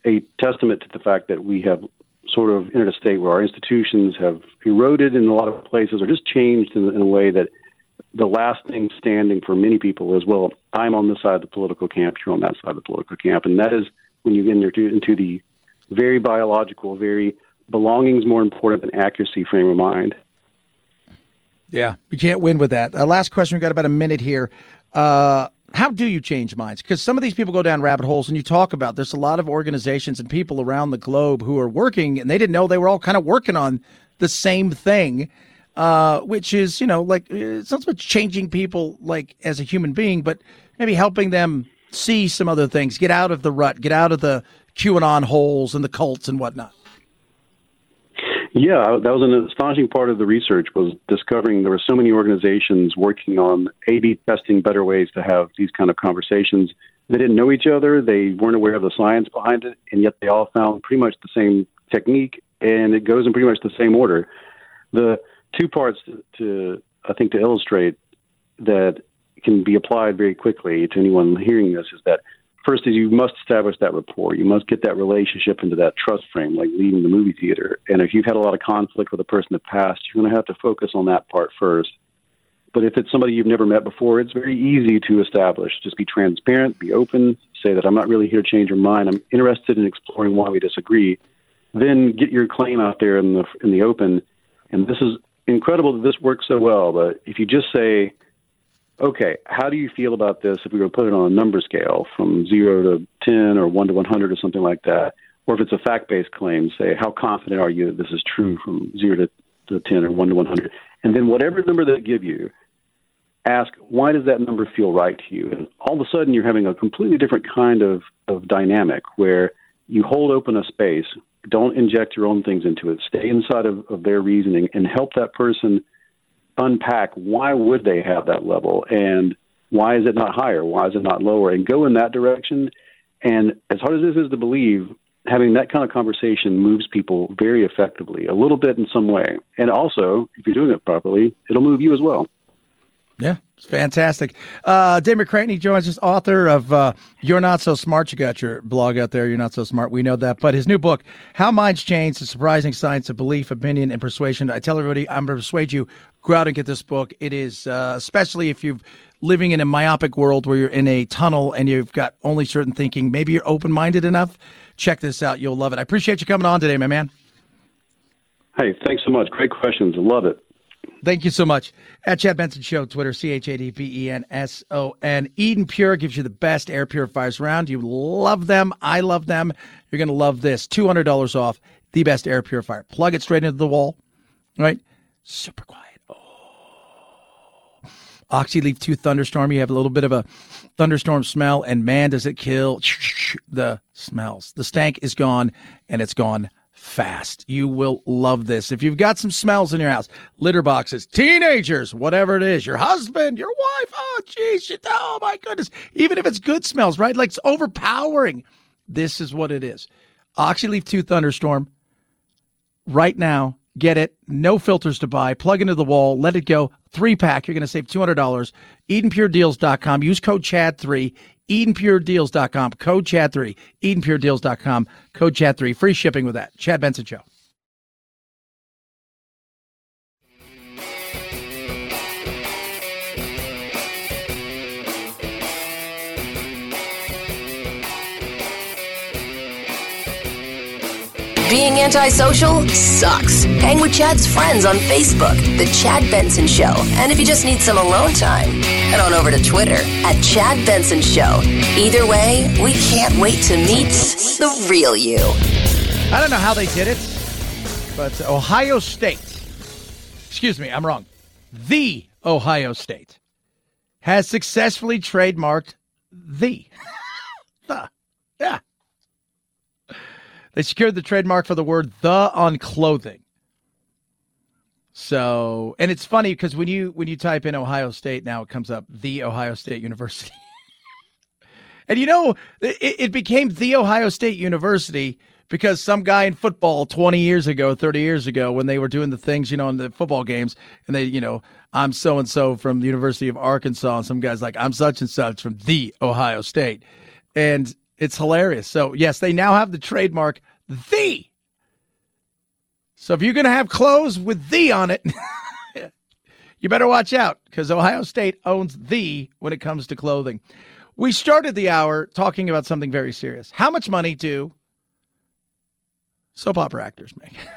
Speaker 11: a testament to the fact that we have sort of entered a state where our institutions have eroded in a lot of places or just changed in, in a way that the last thing standing for many people is, well, I'm on this side of the political camp, you're on that side of the political camp. And that is when you get into, into the very biological, very belonging is more important than accuracy frame of mind.
Speaker 2: Yeah, you can't win with that. Uh, last question. We've got about a minute here. Uh, how do you change minds? Because some of these people go down rabbit holes, and you talk about there's a lot of organizations and people around the globe who are working, and they didn't know they were all kind of working on the same thing, uh, which is you know like it's not so much changing people like as a human being, but maybe helping them see some other things, get out of the rut, get out of the QAnon holes and the cults and whatnot.
Speaker 11: Yeah, that was an astonishing part of the research was discovering there were so many organizations working on A/B testing better ways to have these kind of conversations. They didn't know each other, they weren't aware of the science behind it, and yet they all found pretty much the same technique, and it goes in pretty much the same order. The two parts to, to I think to illustrate that can be applied very quickly to anyone hearing this is that first is you must establish that rapport. You must get that relationship into that trust frame, like leaving the movie theater. And if you've had a lot of conflict with a person in the past, you're going to have to focus on that part first. But if it's somebody you've never met before, it's very easy to establish. Just be transparent, be open, say that I'm not really here to change your mind. I'm interested in exploring why we disagree. Then get your claim out there in the in the open. And this is incredible that this works so well. But if you just say, okay, how do you feel about this if we were to put it on a number scale from zero to 10 or one to 100 or something like that? Or if it's a fact based claim, say, how confident are you that this is true from zero to, to 10 or one to 100? And then whatever number they give you, ask why does that number feel right to you and all of a sudden you're having a completely different kind of, of dynamic where you hold open a space don't inject your own things into it stay inside of, of their reasoning and help that person unpack why would they have that level and why is it not higher why is it not lower and go in that direction and as hard as this is to believe having that kind of conversation moves people very effectively a little bit in some way and also if you're doing it properly it'll move you as well
Speaker 2: yeah, it's fantastic. Uh, Dave McRaney joins us, author of uh, You're Not So Smart. You got your blog out there, You're Not So Smart. We know that. But his new book, How Minds Change, The Surprising Science of Belief, Opinion, and Persuasion. I tell everybody, I'm going to persuade you, go out and get this book. It is, uh, especially if you're living in a myopic world where you're in a tunnel and you've got only certain thinking, maybe you're open minded enough. Check this out. You'll love it. I appreciate you coming on today, my man.
Speaker 11: Hey, thanks so much. Great questions. Love it.
Speaker 2: Thank you so much. At Chad Benson Show, Twitter, C H A D B E N S O N. Eden Pure gives you the best air purifiers around. You love them. I love them. You're going to love this. $200 off the best air purifier. Plug it straight into the wall, right? Super quiet. Oxyleaf 2 Thunderstorm. You have a little bit of a thunderstorm smell, and man, does it kill the smells. The stank is gone, and it's gone fast. You will love this. If you've got some smells in your house, litter boxes, teenagers, whatever it is, your husband, your wife, oh, geez, oh my goodness. Even if it's good smells, right? Like it's overpowering. This is what it is. Oxyleaf 2 Thunderstorm. Right now, get it. No filters to buy. Plug into the wall. Let it go. Three pack. You're going to save $200. EdenPureDeals.com. Use code CHAD3. EdenPureDeals.com, code Chad3, EdenPureDeals.com, code Chad3, free shipping with that. Chad Benson Show.
Speaker 1: Being antisocial sucks. Hang with Chad's friends on Facebook, The Chad Benson Show. And if you just need some alone time, head on over to Twitter at Chad Benson Show. Either way, we can't wait to meet the real you.
Speaker 2: I don't know how they did it, but Ohio State, excuse me, I'm wrong. The Ohio State has successfully trademarked the. <laughs> the. Yeah. They secured the trademark for the word the on clothing. So, and it's funny because when you when you type in Ohio State now, it comes up the Ohio State University. <laughs> and you know, it, it became the Ohio State University because some guy in football 20 years ago, 30 years ago, when they were doing the things, you know, in the football games, and they, you know, I'm so and so from the University of Arkansas, and some guys like, I'm such and such from the Ohio State. And it's hilarious. So, yes, they now have the trademark the. So if you're going to have clothes with the on it, <laughs> you better watch out because Ohio State owns the when it comes to clothing. We started the hour talking about something very serious. How much money do soap opera actors make? <laughs>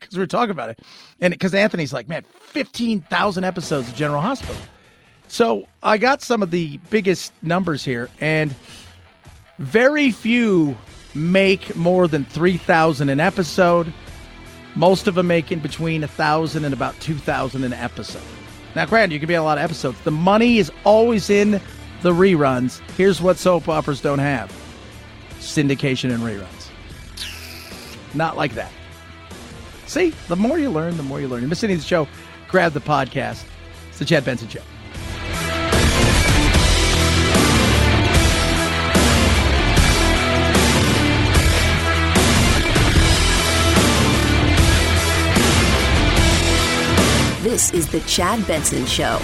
Speaker 2: Because we are talking about it. And because Anthony's like, man, 15,000 episodes of General Hospital. So I got some of the biggest numbers here, and very few make more than 3000 an episode. Most of them making between 1000 and about 2000 an episode. Now, granted, you can be a lot of episodes. The money is always in the reruns. Here's what soap operas don't have syndication and reruns. Not like that. See, the more you learn, the more you learn. You're of the show, grab the podcast. It's the Chad Benson Show.
Speaker 1: This is The Chad Benson Show.